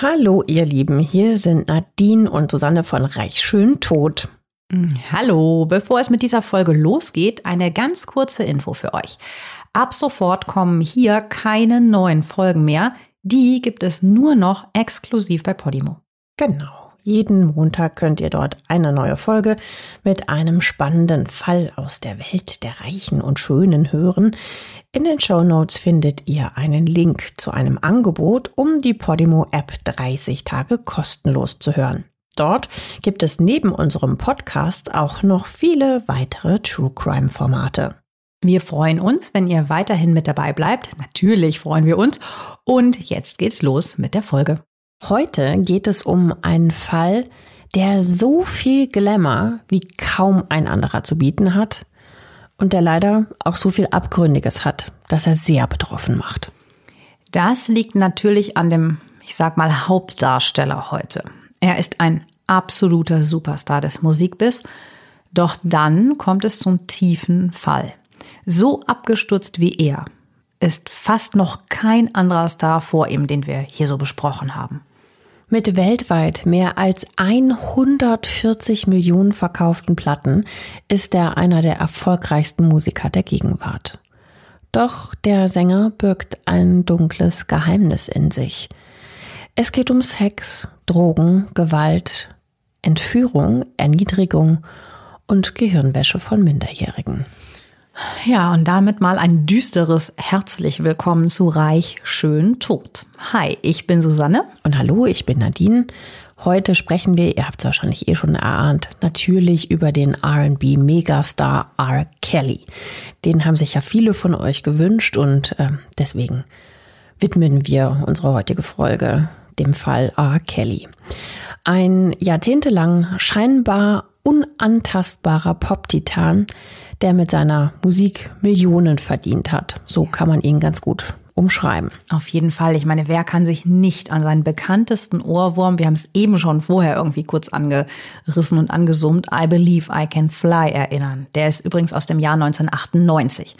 Hallo ihr Lieben, hier sind Nadine und Susanne von Reich Schön Tot. Mm, hallo, bevor es mit dieser Folge losgeht, eine ganz kurze Info für euch. Ab sofort kommen hier keine neuen Folgen mehr. Die gibt es nur noch exklusiv bei Podimo. Genau. Jeden Montag könnt ihr dort eine neue Folge mit einem spannenden Fall aus der Welt der Reichen und Schönen hören. In den Show Notes findet ihr einen Link zu einem Angebot, um die Podimo-App 30 Tage kostenlos zu hören. Dort gibt es neben unserem Podcast auch noch viele weitere True Crime Formate. Wir freuen uns, wenn ihr weiterhin mit dabei bleibt. Natürlich freuen wir uns. Und jetzt geht's los mit der Folge. Heute geht es um einen Fall, der so viel Glamour wie kaum ein anderer zu bieten hat und der leider auch so viel Abgründiges hat, dass er sehr betroffen macht. Das liegt natürlich an dem, ich sag mal, Hauptdarsteller heute. Er ist ein absoluter Superstar des Musikbiss, doch dann kommt es zum tiefen Fall. So abgestürzt wie er ist fast noch kein anderer Star vor ihm, den wir hier so besprochen haben. Mit weltweit mehr als 140 Millionen verkauften Platten ist er einer der erfolgreichsten Musiker der Gegenwart. Doch der Sänger birgt ein dunkles Geheimnis in sich. Es geht um Sex, Drogen, Gewalt, Entführung, Erniedrigung und Gehirnwäsche von Minderjährigen. Ja, und damit mal ein düsteres herzlich willkommen zu Reich schön tot. Hi, ich bin Susanne. Und hallo, ich bin Nadine. Heute sprechen wir, ihr habt es wahrscheinlich eh schon erahnt, natürlich über den RB Megastar R. Kelly. Den haben sich ja viele von euch gewünscht und äh, deswegen widmen wir unsere heutige Folge dem Fall R. Kelly. Ein jahrzehntelang scheinbar unantastbarer Pop-Titan, der mit seiner Musik Millionen verdient hat. So kann man ihn ganz gut umschreiben. Auf jeden Fall. Ich meine, wer kann sich nicht an seinen bekanntesten Ohrwurm, wir haben es eben schon vorher irgendwie kurz angerissen und angesummt, I Believe I Can Fly erinnern. Der ist übrigens aus dem Jahr 1998.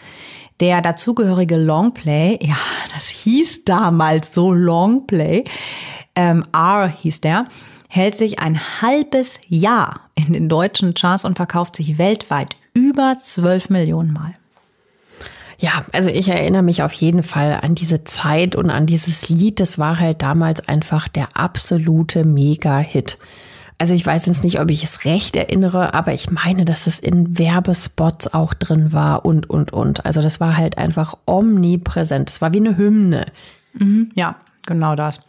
Der dazugehörige Longplay, ja, das hieß damals so Longplay, ähm, R hieß der, hält sich ein halbes Jahr in den deutschen Charts und verkauft sich weltweit über 12 Millionen Mal. Ja, also ich erinnere mich auf jeden Fall an diese Zeit und an dieses Lied. Das war halt damals einfach der absolute Mega-Hit. Also ich weiß jetzt nicht, ob ich es recht erinnere, aber ich meine, dass es in Werbespots auch drin war und, und, und. Also das war halt einfach omnipräsent. Es war wie eine Hymne. Mhm, ja, genau das.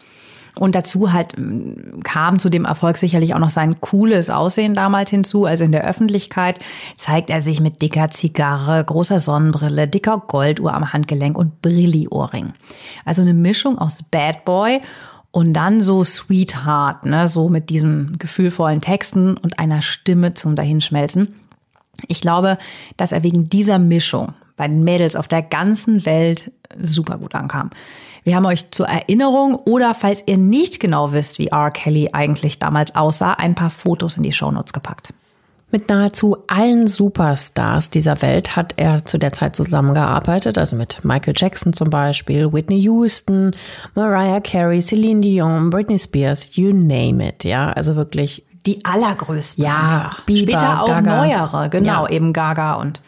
Und dazu halt mm, kam zu dem Erfolg sicherlich auch noch sein cooles Aussehen damals hinzu. Also in der Öffentlichkeit zeigt er sich mit dicker Zigarre, großer Sonnenbrille, dicker Golduhr am Handgelenk und Brilli-Ohrring. Also eine Mischung aus Bad Boy und dann so Sweetheart, ne, so mit diesem gefühlvollen Texten und einer Stimme zum Dahinschmelzen. Ich glaube, dass er wegen dieser Mischung bei den Mädels auf der ganzen Welt super gut ankam. Wir haben euch zur Erinnerung oder falls ihr nicht genau wisst, wie R. Kelly eigentlich damals aussah, ein paar Fotos in die Shownotes gepackt. Mit nahezu allen Superstars dieser Welt hat er zu der Zeit zusammengearbeitet, also mit Michael Jackson zum Beispiel, Whitney Houston, Mariah Carey, Celine Dion, Britney Spears, you name it, ja, also wirklich die allergrößten. Ja. Bieber, später auch Gaga. neuere, genau, ja. eben Gaga und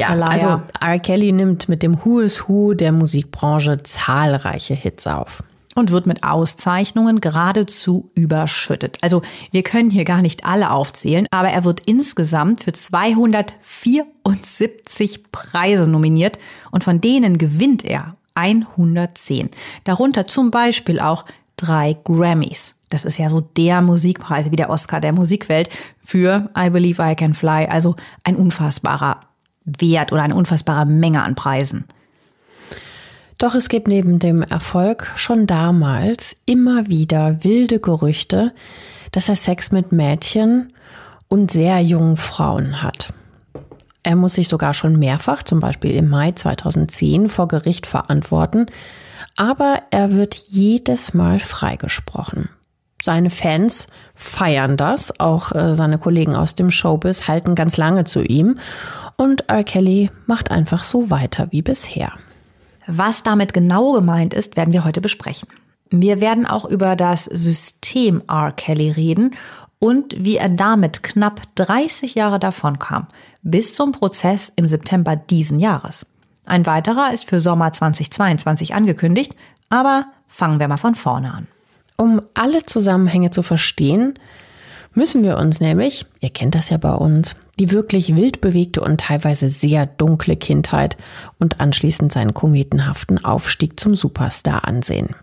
ja, also R. Kelly nimmt mit dem Who is Who der Musikbranche zahlreiche Hits auf und wird mit Auszeichnungen geradezu überschüttet. Also wir können hier gar nicht alle aufzählen, aber er wird insgesamt für 274 Preise nominiert und von denen gewinnt er 110. Darunter zum Beispiel auch drei Grammys. Das ist ja so der Musikpreis wie der Oscar der Musikwelt für I Believe I Can Fly. Also ein unfassbarer Wert oder eine unfassbare Menge an Preisen. Doch es gibt neben dem Erfolg schon damals immer wieder wilde Gerüchte, dass er Sex mit Mädchen und sehr jungen Frauen hat. Er muss sich sogar schon mehrfach, zum Beispiel im Mai 2010, vor Gericht verantworten, aber er wird jedes Mal freigesprochen. Seine Fans feiern das, auch äh, seine Kollegen aus dem Showbiz halten ganz lange zu ihm und R. Kelly macht einfach so weiter wie bisher. Was damit genau gemeint ist, werden wir heute besprechen. Wir werden auch über das System R. Kelly reden und wie er damit knapp 30 Jahre davon kam, bis zum Prozess im September diesen Jahres. Ein weiterer ist für Sommer 2022 angekündigt, aber fangen wir mal von vorne an. Um alle Zusammenhänge zu verstehen, müssen wir uns nämlich, ihr kennt das ja bei uns, die wirklich wild bewegte und teilweise sehr dunkle Kindheit und anschließend seinen kometenhaften Aufstieg zum Superstar ansehen.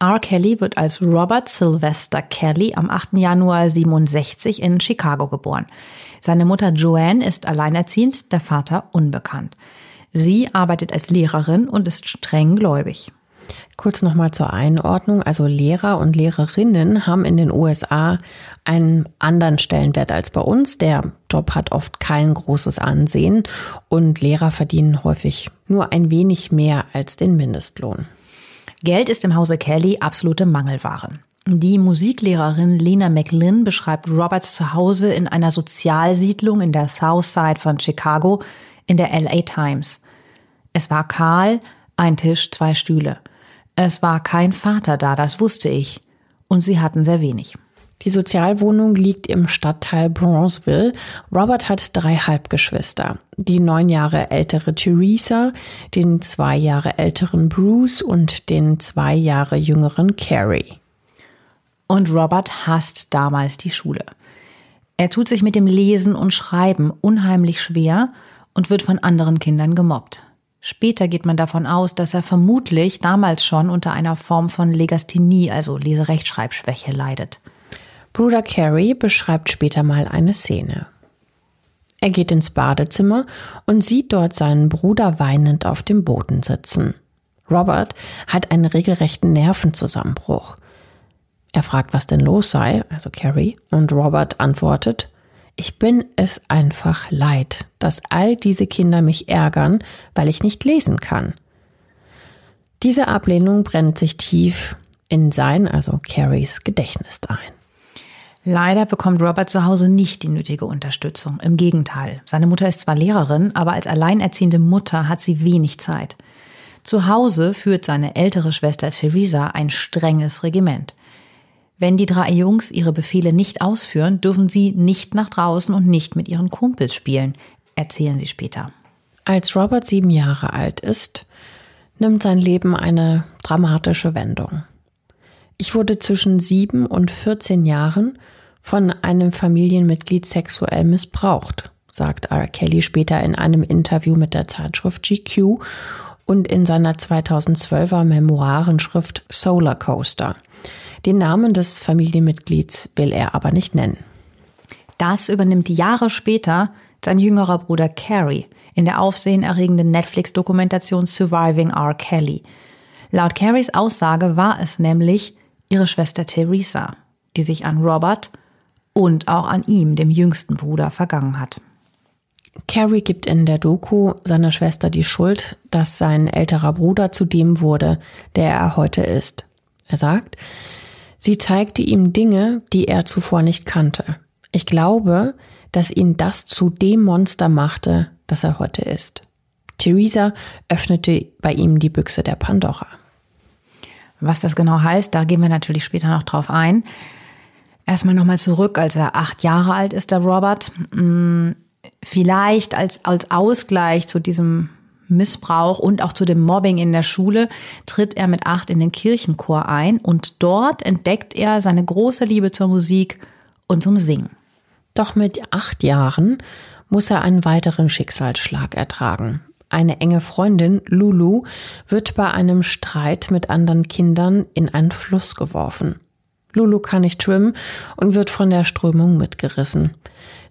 R. Kelly wird als Robert Sylvester Kelly am 8. Januar 67 in Chicago geboren. Seine Mutter Joanne ist alleinerziehend, der Vater unbekannt. Sie arbeitet als Lehrerin und ist streng gläubig. Kurz nochmal zur Einordnung. Also Lehrer und Lehrerinnen haben in den USA einen anderen Stellenwert als bei uns. Der Job hat oft kein großes Ansehen und Lehrer verdienen häufig nur ein wenig mehr als den Mindestlohn. Geld ist im Hause Kelly absolute Mangelware. Die Musiklehrerin Lena McLinn beschreibt Roberts Zuhause in einer Sozialsiedlung in der South Side von Chicago in der LA Times. Es war kahl, ein Tisch, zwei Stühle. Es war kein Vater da, das wusste ich. Und sie hatten sehr wenig. Die Sozialwohnung liegt im Stadtteil Bronzeville. Robert hat drei Halbgeschwister. Die neun Jahre ältere Theresa, den zwei Jahre älteren Bruce und den zwei Jahre jüngeren Carrie. Und Robert hasst damals die Schule. Er tut sich mit dem Lesen und Schreiben unheimlich schwer und wird von anderen Kindern gemobbt. Später geht man davon aus, dass er vermutlich damals schon unter einer Form von Legasthenie, also Leserechtschreibschwäche, leidet. Bruder Carey beschreibt später mal eine Szene. Er geht ins Badezimmer und sieht dort seinen Bruder weinend auf dem Boden sitzen. Robert hat einen regelrechten Nervenzusammenbruch. Er fragt, was denn los sei, also Carrie, und Robert antwortet, ich bin es einfach leid, dass all diese Kinder mich ärgern, weil ich nicht lesen kann. Diese Ablehnung brennt sich tief in sein, also Carries Gedächtnis ein. Leider bekommt Robert zu Hause nicht die nötige Unterstützung. Im Gegenteil. Seine Mutter ist zwar Lehrerin, aber als alleinerziehende Mutter hat sie wenig Zeit. Zu Hause führt seine ältere Schwester Theresa ein strenges Regiment. Wenn die drei Jungs ihre Befehle nicht ausführen, dürfen sie nicht nach draußen und nicht mit ihren Kumpels spielen, erzählen sie später. Als Robert sieben Jahre alt ist, nimmt sein Leben eine dramatische Wendung. Ich wurde zwischen sieben und 14 Jahren von einem Familienmitglied sexuell missbraucht, sagt R. Kelly später in einem Interview mit der Zeitschrift GQ und in seiner 2012er Memoirenschrift Solar Coaster. Den Namen des Familienmitglieds will er aber nicht nennen. Das übernimmt Jahre später sein jüngerer Bruder Carrie in der aufsehenerregenden Netflix-Dokumentation Surviving R. Kelly. Laut Carries Aussage war es nämlich ihre Schwester Theresa, die sich an Robert und auch an ihm, dem jüngsten Bruder, vergangen hat. Carrie gibt in der Doku seiner Schwester die Schuld, dass sein älterer Bruder zu dem wurde, der er heute ist. Er sagt, Sie zeigte ihm Dinge, die er zuvor nicht kannte. Ich glaube, dass ihn das zu dem Monster machte, das er heute ist. Theresa öffnete bei ihm die Büchse der Pandora. Was das genau heißt, da gehen wir natürlich später noch drauf ein. Erstmal nochmal zurück, als er acht Jahre alt ist, der Robert. Hm, vielleicht als, als Ausgleich zu diesem Missbrauch und auch zu dem Mobbing in der Schule tritt er mit acht in den Kirchenchor ein und dort entdeckt er seine große Liebe zur Musik und zum Singen. Doch mit acht Jahren muss er einen weiteren Schicksalsschlag ertragen. Eine enge Freundin, Lulu, wird bei einem Streit mit anderen Kindern in einen Fluss geworfen. Lulu kann nicht schwimmen und wird von der Strömung mitgerissen.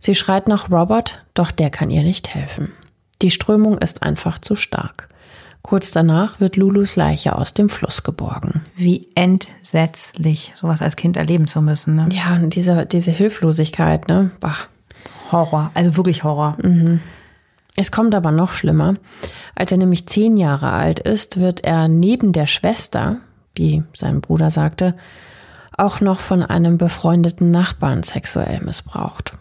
Sie schreit nach Robert, doch der kann ihr nicht helfen. Die Strömung ist einfach zu stark. Kurz danach wird Lulus Leiche aus dem Fluss geborgen. Wie entsetzlich, sowas als Kind erleben zu müssen. Ne? Ja, und diese, diese Hilflosigkeit, ne? Bah. Horror, also wirklich Horror. Mhm. Es kommt aber noch schlimmer. Als er nämlich zehn Jahre alt ist, wird er neben der Schwester, wie sein Bruder sagte, auch noch von einem befreundeten Nachbarn sexuell missbraucht.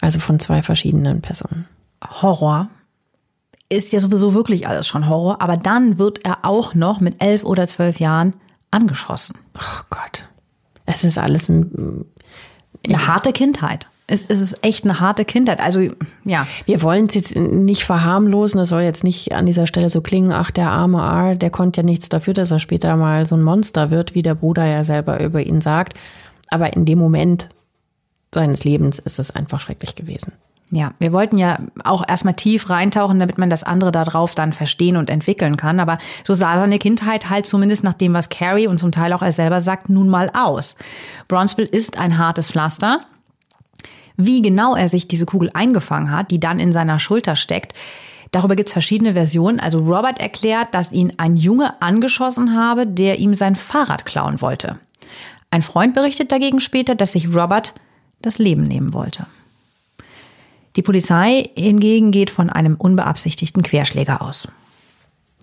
Also von zwei verschiedenen Personen. Horror ist ja sowieso wirklich alles schon Horror, aber dann wird er auch noch mit elf oder zwölf Jahren angeschossen. Oh Gott. Es ist alles ein, Eine harte Kindheit. Es, es ist echt eine harte Kindheit. Also, ja. Wir wollen es jetzt nicht verharmlosen. Das soll jetzt nicht an dieser Stelle so klingen. Ach, der arme Ar, der konnte ja nichts dafür, dass er später mal so ein Monster wird, wie der Bruder ja selber über ihn sagt. Aber in dem Moment seines Lebens ist es einfach schrecklich gewesen. Ja, wir wollten ja auch erstmal tief reintauchen, damit man das andere darauf dann verstehen und entwickeln kann. Aber so sah seine Kindheit halt zumindest nach dem, was Carrie und zum Teil auch er selber sagt, nun mal aus. Bronzeville ist ein hartes Pflaster. Wie genau er sich diese Kugel eingefangen hat, die dann in seiner Schulter steckt, darüber gibt's verschiedene Versionen. Also Robert erklärt, dass ihn ein Junge angeschossen habe, der ihm sein Fahrrad klauen wollte. Ein Freund berichtet dagegen später, dass sich Robert das Leben nehmen wollte. Die Polizei hingegen geht von einem unbeabsichtigten Querschläger aus.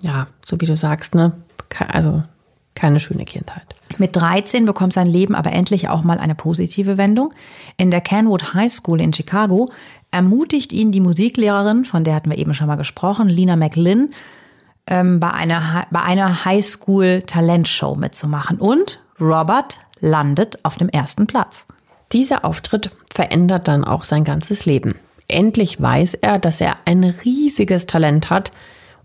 Ja, so wie du sagst, ne? Also keine schöne Kindheit. Mit 13 bekommt sein Leben aber endlich auch mal eine positive Wendung. In der Kenwood High School in Chicago ermutigt ihn die Musiklehrerin, von der hatten wir eben schon mal gesprochen, Lina McLinn, ähm, bei einer, bei einer Highschool-Talentshow mitzumachen. Und Robert landet auf dem ersten Platz. Dieser Auftritt verändert dann auch sein ganzes Leben. Endlich weiß er, dass er ein riesiges Talent hat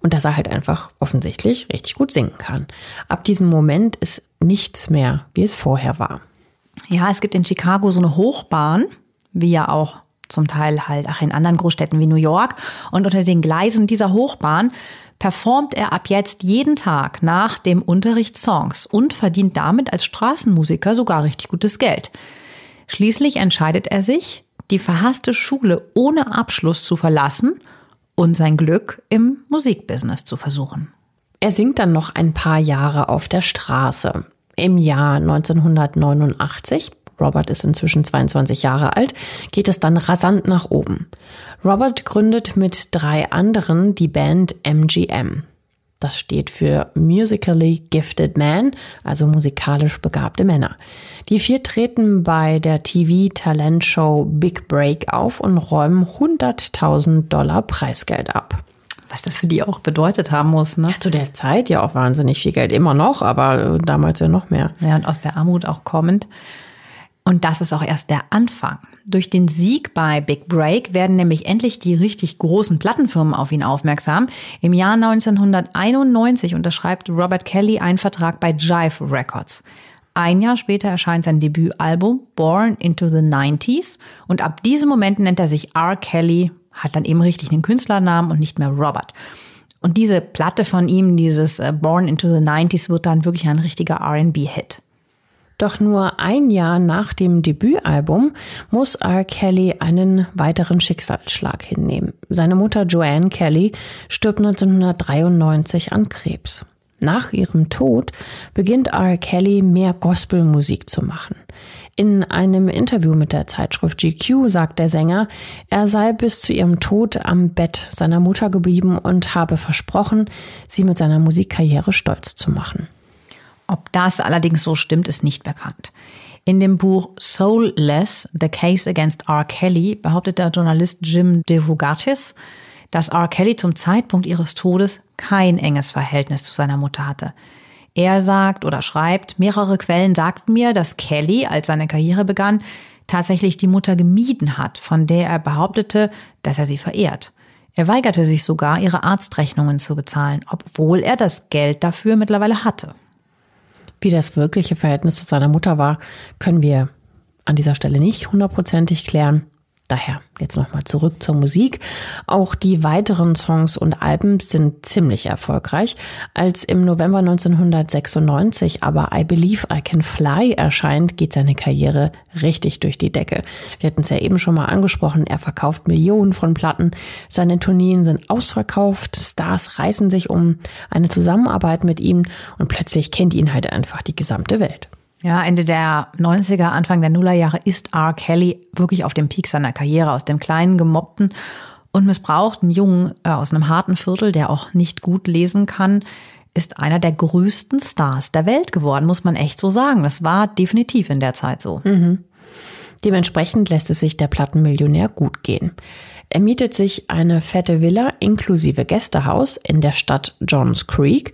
und dass er halt einfach offensichtlich richtig gut singen kann. Ab diesem Moment ist nichts mehr, wie es vorher war. Ja, es gibt in Chicago so eine Hochbahn, wie ja auch zum Teil halt auch in anderen Großstädten wie New York. Und unter den Gleisen dieser Hochbahn performt er ab jetzt jeden Tag nach dem Unterricht Songs und verdient damit als Straßenmusiker sogar richtig gutes Geld. Schließlich entscheidet er sich, die verhasste Schule ohne Abschluss zu verlassen und sein Glück im Musikbusiness zu versuchen. Er singt dann noch ein paar Jahre auf der Straße. Im Jahr 1989, Robert ist inzwischen 22 Jahre alt, geht es dann rasant nach oben. Robert gründet mit drei anderen die Band MGM. Das steht für Musically Gifted Men, also musikalisch begabte Männer. Die vier treten bei der TV-Talentshow Big Break auf und räumen 100.000 Dollar Preisgeld ab. Was das für die auch bedeutet haben muss, ne? Ja, zu der Zeit ja auch wahnsinnig viel Geld, immer noch, aber damals ja noch mehr. Ja, und aus der Armut auch kommend. Und das ist auch erst der Anfang. Durch den Sieg bei Big Break werden nämlich endlich die richtig großen Plattenfirmen auf ihn aufmerksam. Im Jahr 1991 unterschreibt Robert Kelly einen Vertrag bei Jive Records. Ein Jahr später erscheint sein Debütalbum Born into the 90s und ab diesem Moment nennt er sich R. Kelly, hat dann eben richtig einen Künstlernamen und nicht mehr Robert. Und diese Platte von ihm, dieses äh, Born into the 90s, wird dann wirklich ein richtiger RB-Hit. Doch nur ein Jahr nach dem Debütalbum muss R. Kelly einen weiteren Schicksalsschlag hinnehmen. Seine Mutter Joanne Kelly stirbt 1993 an Krebs. Nach ihrem Tod beginnt R. Kelly mehr Gospelmusik zu machen. In einem Interview mit der Zeitschrift GQ sagt der Sänger, er sei bis zu ihrem Tod am Bett seiner Mutter geblieben und habe versprochen, sie mit seiner Musikkarriere stolz zu machen. Ob das allerdings so stimmt, ist nicht bekannt. In dem Buch Soulless, The Case Against R. Kelly behauptet der Journalist Jim DeRogatis, dass R. Kelly zum Zeitpunkt ihres Todes kein enges Verhältnis zu seiner Mutter hatte. Er sagt oder schreibt, mehrere Quellen sagten mir, dass Kelly, als seine Karriere begann, tatsächlich die Mutter gemieden hat, von der er behauptete, dass er sie verehrt. Er weigerte sich sogar, ihre Arztrechnungen zu bezahlen, obwohl er das Geld dafür mittlerweile hatte. Wie das wirkliche Verhältnis zu seiner Mutter war, können wir an dieser Stelle nicht hundertprozentig klären. Daher jetzt nochmal zurück zur Musik. Auch die weiteren Songs und Alben sind ziemlich erfolgreich. Als im November 1996 aber I Believe I Can Fly erscheint, geht seine Karriere richtig durch die Decke. Wir hatten es ja eben schon mal angesprochen, er verkauft Millionen von Platten. Seine Tourneen sind ausverkauft, Stars reißen sich um eine Zusammenarbeit mit ihm und plötzlich kennt ihn halt einfach die gesamte Welt. Ja, Ende der 90er, Anfang der Nullerjahre ist R. Kelly wirklich auf dem Peak seiner Karriere aus dem kleinen, gemobbten und missbrauchten Jungen äh, aus einem harten Viertel, der auch nicht gut lesen kann, ist einer der größten Stars der Welt geworden, muss man echt so sagen. Das war definitiv in der Zeit so. Mhm. Dementsprechend lässt es sich der Plattenmillionär gut gehen. Er mietet sich eine fette Villa inklusive Gästehaus in der Stadt Johns Creek,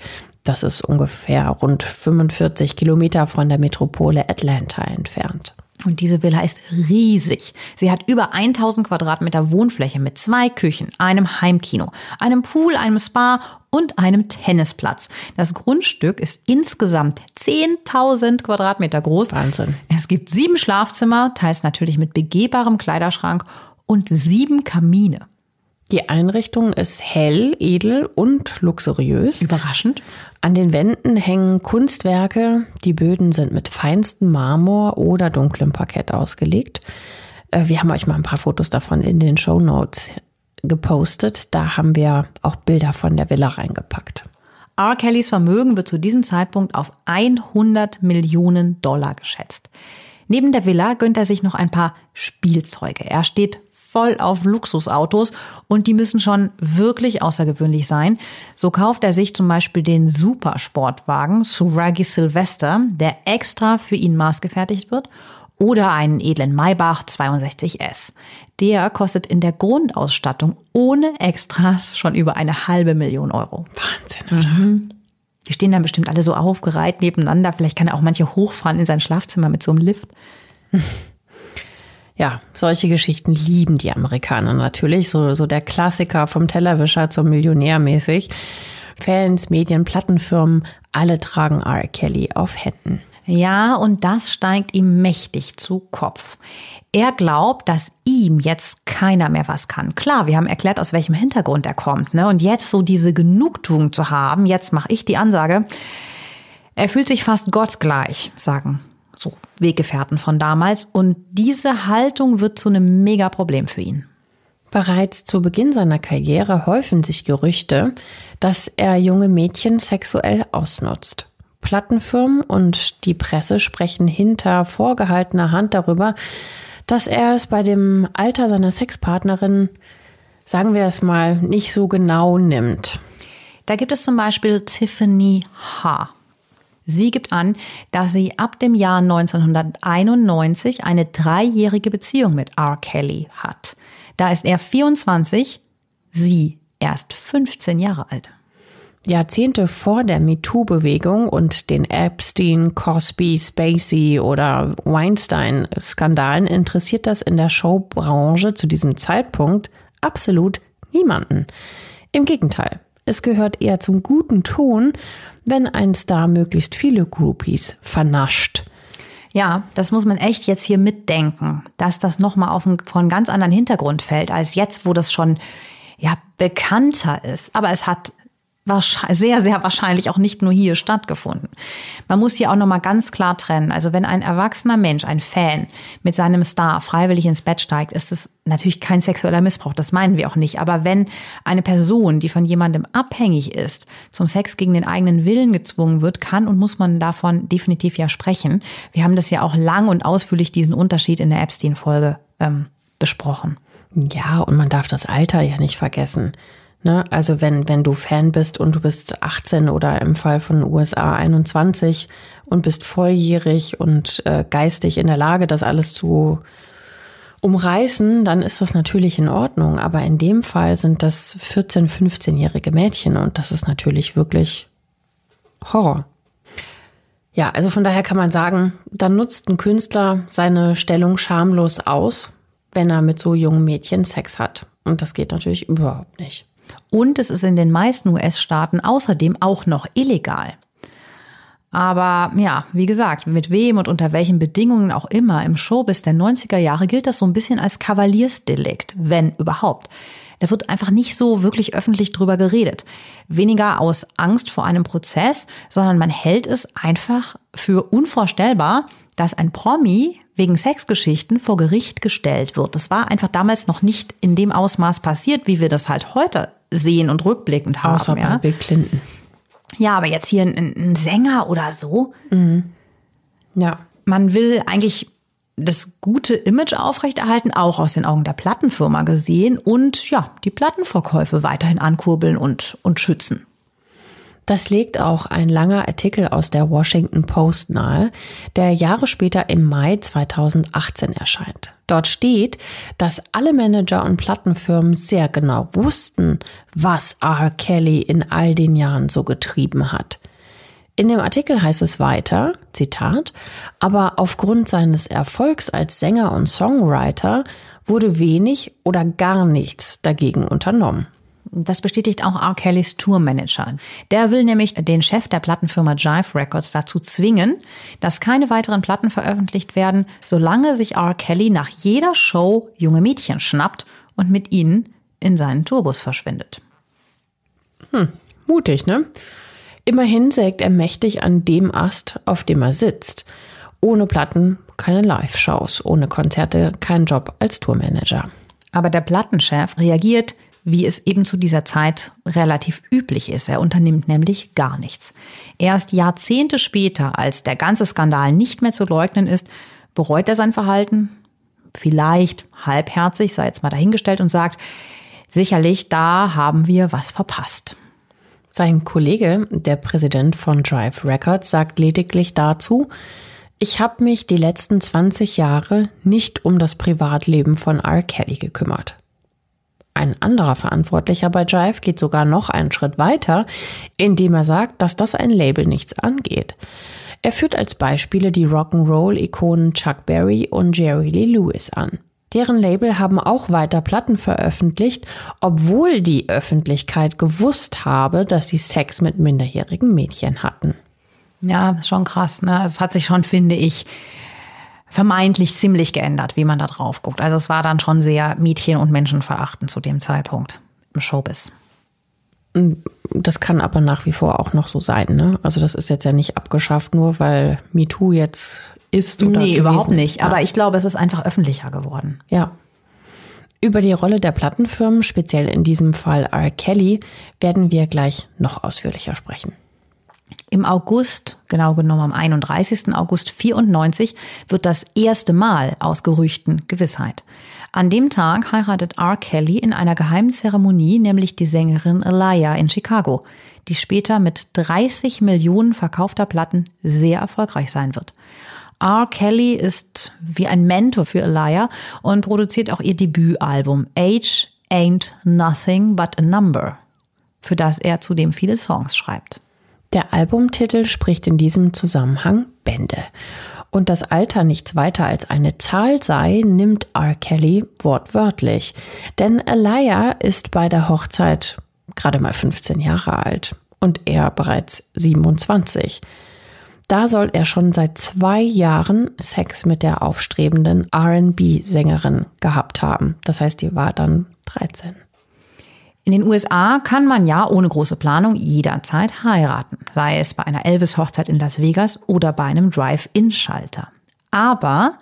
Das ist ungefähr rund 45 Kilometer von der Metropole Atlanta entfernt. Und diese Villa ist riesig. Sie hat über 1000 Quadratmeter Wohnfläche mit zwei Küchen, einem Heimkino, einem Pool, einem Spa und einem Tennisplatz. Das Grundstück ist insgesamt 10.000 Quadratmeter groß. Wahnsinn. Es gibt sieben Schlafzimmer, teils natürlich mit begehbarem Kleiderschrank und sieben Kamine. Die Einrichtung ist hell, edel und luxuriös. Überraschend. An den Wänden hängen Kunstwerke. Die Böden sind mit feinstem Marmor oder dunklem Parkett ausgelegt. Äh, wir haben euch mal ein paar Fotos davon in den Show Notes gepostet. Da haben wir auch Bilder von der Villa reingepackt. R. Kellys Vermögen wird zu diesem Zeitpunkt auf 100 Millionen Dollar geschätzt. Neben der Villa gönnt er sich noch ein paar Spielzeuge. Er steht voll auf Luxusautos und die müssen schon wirklich außergewöhnlich sein. So kauft er sich zum Beispiel den Supersportwagen Suragi Sylvester, der extra für ihn maßgefertigt wird oder einen edlen Maybach 62S. Der kostet in der Grundausstattung ohne Extras schon über eine halbe Million Euro. Wahnsinn, oder? Mhm. Die stehen dann bestimmt alle so aufgereiht nebeneinander. Vielleicht kann er auch manche hochfahren in sein Schlafzimmer mit so einem Lift. Ja, solche Geschichten lieben die Amerikaner natürlich. So, so der Klassiker vom Tellerwischer zum Millionär mäßig. Fans, Medien, Plattenfirmen, alle tragen R. Kelly auf Händen. Ja, und das steigt ihm mächtig zu Kopf. Er glaubt, dass ihm jetzt keiner mehr was kann. Klar, wir haben erklärt, aus welchem Hintergrund er kommt, ne? Und jetzt so diese Genugtuung zu haben, jetzt mache ich die Ansage. Er fühlt sich fast gottgleich, sagen so Weggefährten von damals. Und diese Haltung wird zu einem Mega-Problem für ihn. Bereits zu Beginn seiner Karriere häufen sich Gerüchte, dass er junge Mädchen sexuell ausnutzt. Plattenfirmen und die Presse sprechen hinter vorgehaltener Hand darüber, dass er es bei dem Alter seiner Sexpartnerin, sagen wir es mal, nicht so genau nimmt. Da gibt es zum Beispiel Tiffany H. Sie gibt an, dass sie ab dem Jahr 1991 eine dreijährige Beziehung mit R. Kelly hat. Da ist er 24, sie erst 15 Jahre alt. Jahrzehnte vor der MeToo-Bewegung und den Epstein, Cosby, Spacey oder Weinstein-Skandalen interessiert das in der Showbranche zu diesem Zeitpunkt absolut niemanden. Im Gegenteil, es gehört eher zum guten Ton, wenn ein Star möglichst viele Groupies vernascht. Ja, das muss man echt jetzt hier mitdenken, dass das nochmal auf einen, von ganz anderen Hintergrund fällt, als jetzt, wo das schon ja, bekannter ist. Aber es hat sehr, sehr wahrscheinlich auch nicht nur hier stattgefunden. Man muss hier auch nochmal ganz klar trennen. Also wenn ein erwachsener Mensch, ein Fan mit seinem Star freiwillig ins Bett steigt, ist es natürlich kein sexueller Missbrauch. Das meinen wir auch nicht. Aber wenn eine Person, die von jemandem abhängig ist, zum Sex gegen den eigenen Willen gezwungen wird, kann und muss man davon definitiv ja sprechen. Wir haben das ja auch lang und ausführlich diesen Unterschied in der Epstein-Folge ähm, besprochen. Ja, und man darf das Alter ja nicht vergessen. Ne? Also wenn, wenn du Fan bist und du bist 18 oder im Fall von USA 21 und bist volljährig und äh, geistig in der Lage, das alles zu umreißen, dann ist das natürlich in Ordnung. Aber in dem Fall sind das 14-, 15-jährige Mädchen und das ist natürlich wirklich Horror. Ja, also von daher kann man sagen, dann nutzt ein Künstler seine Stellung schamlos aus, wenn er mit so jungen Mädchen Sex hat. Und das geht natürlich überhaupt nicht. Und es ist in den meisten US-Staaten außerdem auch noch illegal. Aber ja, wie gesagt, mit wem und unter welchen Bedingungen auch immer im Showbiz der 90er Jahre gilt das so ein bisschen als Kavaliersdelikt, wenn überhaupt. Da wird einfach nicht so wirklich öffentlich drüber geredet. Weniger aus Angst vor einem Prozess, sondern man hält es einfach für unvorstellbar, dass ein Promi wegen Sexgeschichten vor Gericht gestellt wird. Das war einfach damals noch nicht in dem Ausmaß passiert, wie wir das halt heute sehen und rückblickend haben. Außer ja. bei Bill Clinton. Ja, aber jetzt hier ein, ein Sänger oder so. Mhm. Ja. Man will eigentlich das gute Image aufrechterhalten, auch aus den Augen der Plattenfirma gesehen und ja, die Plattenverkäufe weiterhin ankurbeln und, und schützen. Das legt auch ein langer Artikel aus der Washington Post nahe, der Jahre später im Mai 2018 erscheint. Dort steht, dass alle Manager und Plattenfirmen sehr genau wussten, was R. Kelly in all den Jahren so getrieben hat. In dem Artikel heißt es weiter, Zitat, aber aufgrund seines Erfolgs als Sänger und Songwriter wurde wenig oder gar nichts dagegen unternommen. Das bestätigt auch R. Kellys Tourmanager. Der will nämlich den Chef der Plattenfirma Jive Records dazu zwingen, dass keine weiteren Platten veröffentlicht werden, solange sich R. Kelly nach jeder Show junge Mädchen schnappt und mit ihnen in seinen Tourbus verschwindet. Hm, mutig, ne? Immerhin sägt er mächtig an dem Ast, auf dem er sitzt. Ohne Platten keine Live-Shows, ohne Konzerte kein Job als Tourmanager. Aber der Plattenchef reagiert wie es eben zu dieser Zeit relativ üblich ist. Er unternimmt nämlich gar nichts. Erst Jahrzehnte später, als der ganze Skandal nicht mehr zu leugnen ist, bereut er sein Verhalten, vielleicht halbherzig, sei jetzt mal dahingestellt und sagt, sicherlich, da haben wir was verpasst. Sein Kollege, der Präsident von Drive Records, sagt lediglich dazu, ich habe mich die letzten 20 Jahre nicht um das Privatleben von R. Kelly gekümmert. Ein anderer Verantwortlicher bei Jive geht sogar noch einen Schritt weiter, indem er sagt, dass das ein Label nichts angeht. Er führt als Beispiele die Rock'n'Roll-Ikonen Chuck Berry und Jerry Lee Lewis an. Deren Label haben auch weiter Platten veröffentlicht, obwohl die Öffentlichkeit gewusst habe, dass sie Sex mit minderjährigen Mädchen hatten. Ja, schon krass. Ne? Es hat sich schon, finde ich, vermeintlich ziemlich geändert, wie man da drauf guckt. Also es war dann schon sehr Mädchen- und Menschenverachtend zu dem Zeitpunkt im Showbiz. Das kann aber nach wie vor auch noch so sein. Ne? Also das ist jetzt ja nicht abgeschafft, nur weil MeToo jetzt ist oder Nee, überhaupt nicht. Ja. Aber ich glaube, es ist einfach öffentlicher geworden. Ja. Über die Rolle der Plattenfirmen, speziell in diesem Fall R. Kelly, werden wir gleich noch ausführlicher sprechen. Im August, genau genommen am 31. August 94, wird das erste Mal aus Gerüchten Gewissheit. An dem Tag heiratet R. Kelly in einer geheimen Zeremonie nämlich die Sängerin Alaya in Chicago, die später mit 30 Millionen verkaufter Platten sehr erfolgreich sein wird. R. Kelly ist wie ein Mentor für Alaya und produziert auch ihr Debütalbum Age Ain't Nothing But a Number, für das er zudem viele Songs schreibt. Der Albumtitel spricht in diesem Zusammenhang Bände. Und das Alter nichts weiter als eine Zahl sei, nimmt R. Kelly wortwörtlich. Denn Alaya ist bei der Hochzeit gerade mal 15 Jahre alt und er bereits 27. Da soll er schon seit zwei Jahren Sex mit der aufstrebenden RB-Sängerin gehabt haben. Das heißt, die war dann 13. In den USA kann man ja ohne große Planung jederzeit heiraten, sei es bei einer Elvis-Hochzeit in Las Vegas oder bei einem Drive-In-Schalter. Aber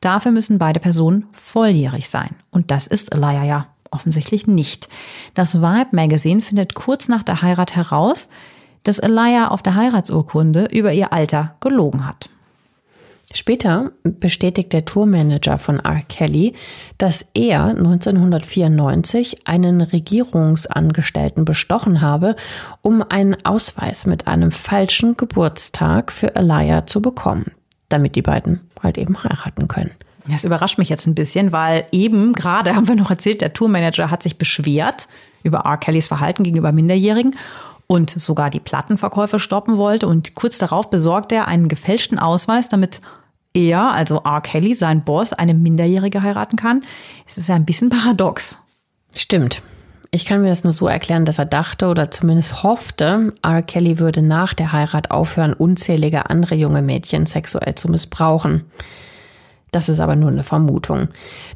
dafür müssen beide Personen volljährig sein. Und das ist Elia ja offensichtlich nicht. Das Vibe Magazine findet kurz nach der Heirat heraus, dass Elia auf der Heiratsurkunde über ihr Alter gelogen hat. Später bestätigt der Tourmanager von R. Kelly, dass er 1994 einen Regierungsangestellten bestochen habe, um einen Ausweis mit einem falschen Geburtstag für Alaya zu bekommen, damit die beiden halt eben heiraten können. Das überrascht mich jetzt ein bisschen, weil eben gerade haben wir noch erzählt, der Tourmanager hat sich beschwert über R. Kellys Verhalten gegenüber Minderjährigen und sogar die Plattenverkäufe stoppen wollte. Und kurz darauf besorgt er einen gefälschten Ausweis, damit er, also R. Kelly, sein Boss, eine Minderjährige heiraten kann. Es ist ja ein bisschen paradox. Stimmt. Ich kann mir das nur so erklären, dass er dachte oder zumindest hoffte, R. Kelly würde nach der Heirat aufhören, unzählige andere junge Mädchen sexuell zu missbrauchen. Das ist aber nur eine Vermutung.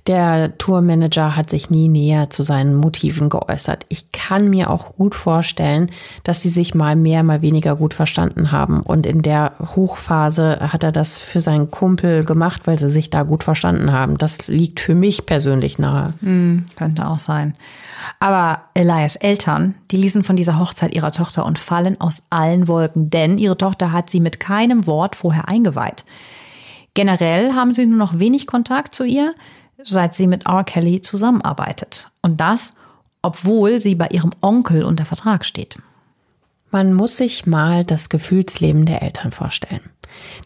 Der Tourmanager hat sich nie näher zu seinen Motiven geäußert. Ich kann mir auch gut vorstellen, dass sie sich mal mehr, mal weniger gut verstanden haben. Und in der Hochphase hat er das für seinen Kumpel gemacht, weil sie sich da gut verstanden haben. Das liegt für mich persönlich nahe. Hm, könnte auch sein. Aber Elias Eltern, die ließen von dieser Hochzeit ihrer Tochter und fallen aus allen Wolken, denn ihre Tochter hat sie mit keinem Wort vorher eingeweiht. Generell haben sie nur noch wenig Kontakt zu ihr, seit sie mit R. Kelly zusammenarbeitet. Und das, obwohl sie bei ihrem Onkel unter Vertrag steht. Man muss sich mal das Gefühlsleben der Eltern vorstellen.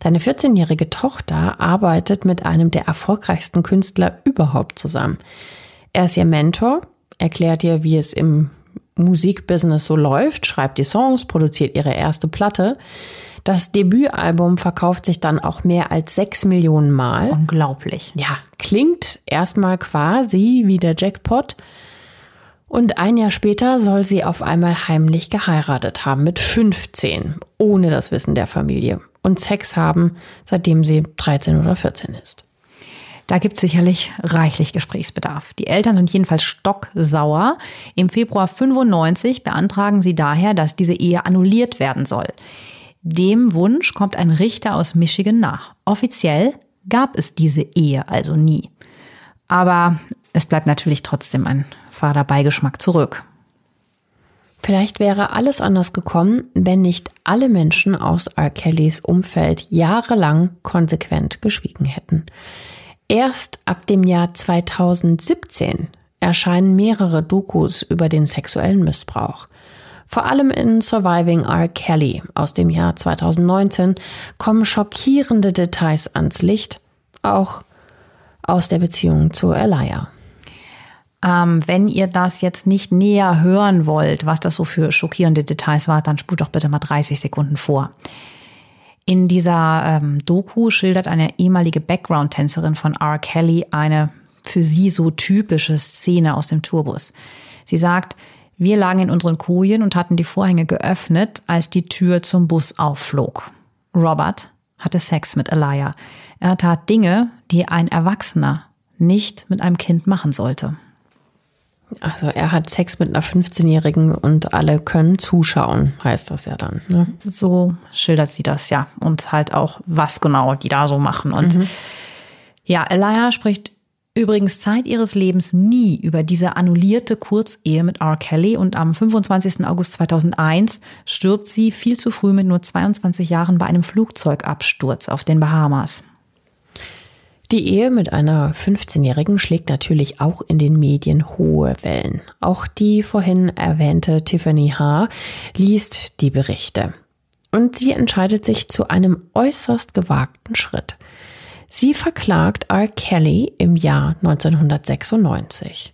Deine 14-jährige Tochter arbeitet mit einem der erfolgreichsten Künstler überhaupt zusammen. Er ist ihr Mentor, erklärt ihr, wie es im Musikbusiness so läuft, schreibt die Songs, produziert ihre erste Platte. Das Debütalbum verkauft sich dann auch mehr als sechs Millionen Mal. Unglaublich. Ja, klingt erstmal quasi wie der Jackpot. Und ein Jahr später soll sie auf einmal heimlich geheiratet haben mit 15, ohne das Wissen der Familie. Und Sex haben, seitdem sie 13 oder 14 ist. Da gibt es sicherlich reichlich Gesprächsbedarf. Die Eltern sind jedenfalls stocksauer. Im Februar 95 beantragen sie daher, dass diese Ehe annulliert werden soll. Dem Wunsch kommt ein Richter aus Michigan nach. Offiziell gab es diese Ehe also nie. Aber es bleibt natürlich trotzdem ein fader Beigeschmack zurück. Vielleicht wäre alles anders gekommen, wenn nicht alle Menschen aus R. Kellys Umfeld jahrelang konsequent geschwiegen hätten. Erst ab dem Jahr 2017 erscheinen mehrere Dokus über den sexuellen Missbrauch. Vor allem in Surviving R. Kelly aus dem Jahr 2019 kommen schockierende Details ans Licht, auch aus der Beziehung zu Elia. Ähm, wenn ihr das jetzt nicht näher hören wollt, was das so für schockierende Details war, dann spult doch bitte mal 30 Sekunden vor. In dieser ähm, Doku schildert eine ehemalige Background-Tänzerin von R. Kelly eine für sie so typische Szene aus dem Tourbus. Sie sagt, wir lagen in unseren Kojen und hatten die Vorhänge geöffnet, als die Tür zum Bus aufflog. Robert hatte Sex mit Elia. Er tat Dinge, die ein Erwachsener nicht mit einem Kind machen sollte. Also er hat Sex mit einer 15-Jährigen und alle können zuschauen, heißt das ja dann. Ne? So schildert sie das ja. Und halt auch, was genau die da so machen. Und mhm. ja, Elia spricht übrigens Zeit ihres Lebens nie über diese annullierte Kurzehe mit R. Kelly und am 25. August 2001 stirbt sie viel zu früh mit nur 22 Jahren bei einem Flugzeugabsturz auf den Bahamas. Die Ehe mit einer 15-Jährigen schlägt natürlich auch in den Medien hohe Wellen. Auch die vorhin erwähnte Tiffany H. liest die Berichte. Und sie entscheidet sich zu einem äußerst gewagten Schritt. Sie verklagt R. Kelly im Jahr 1996.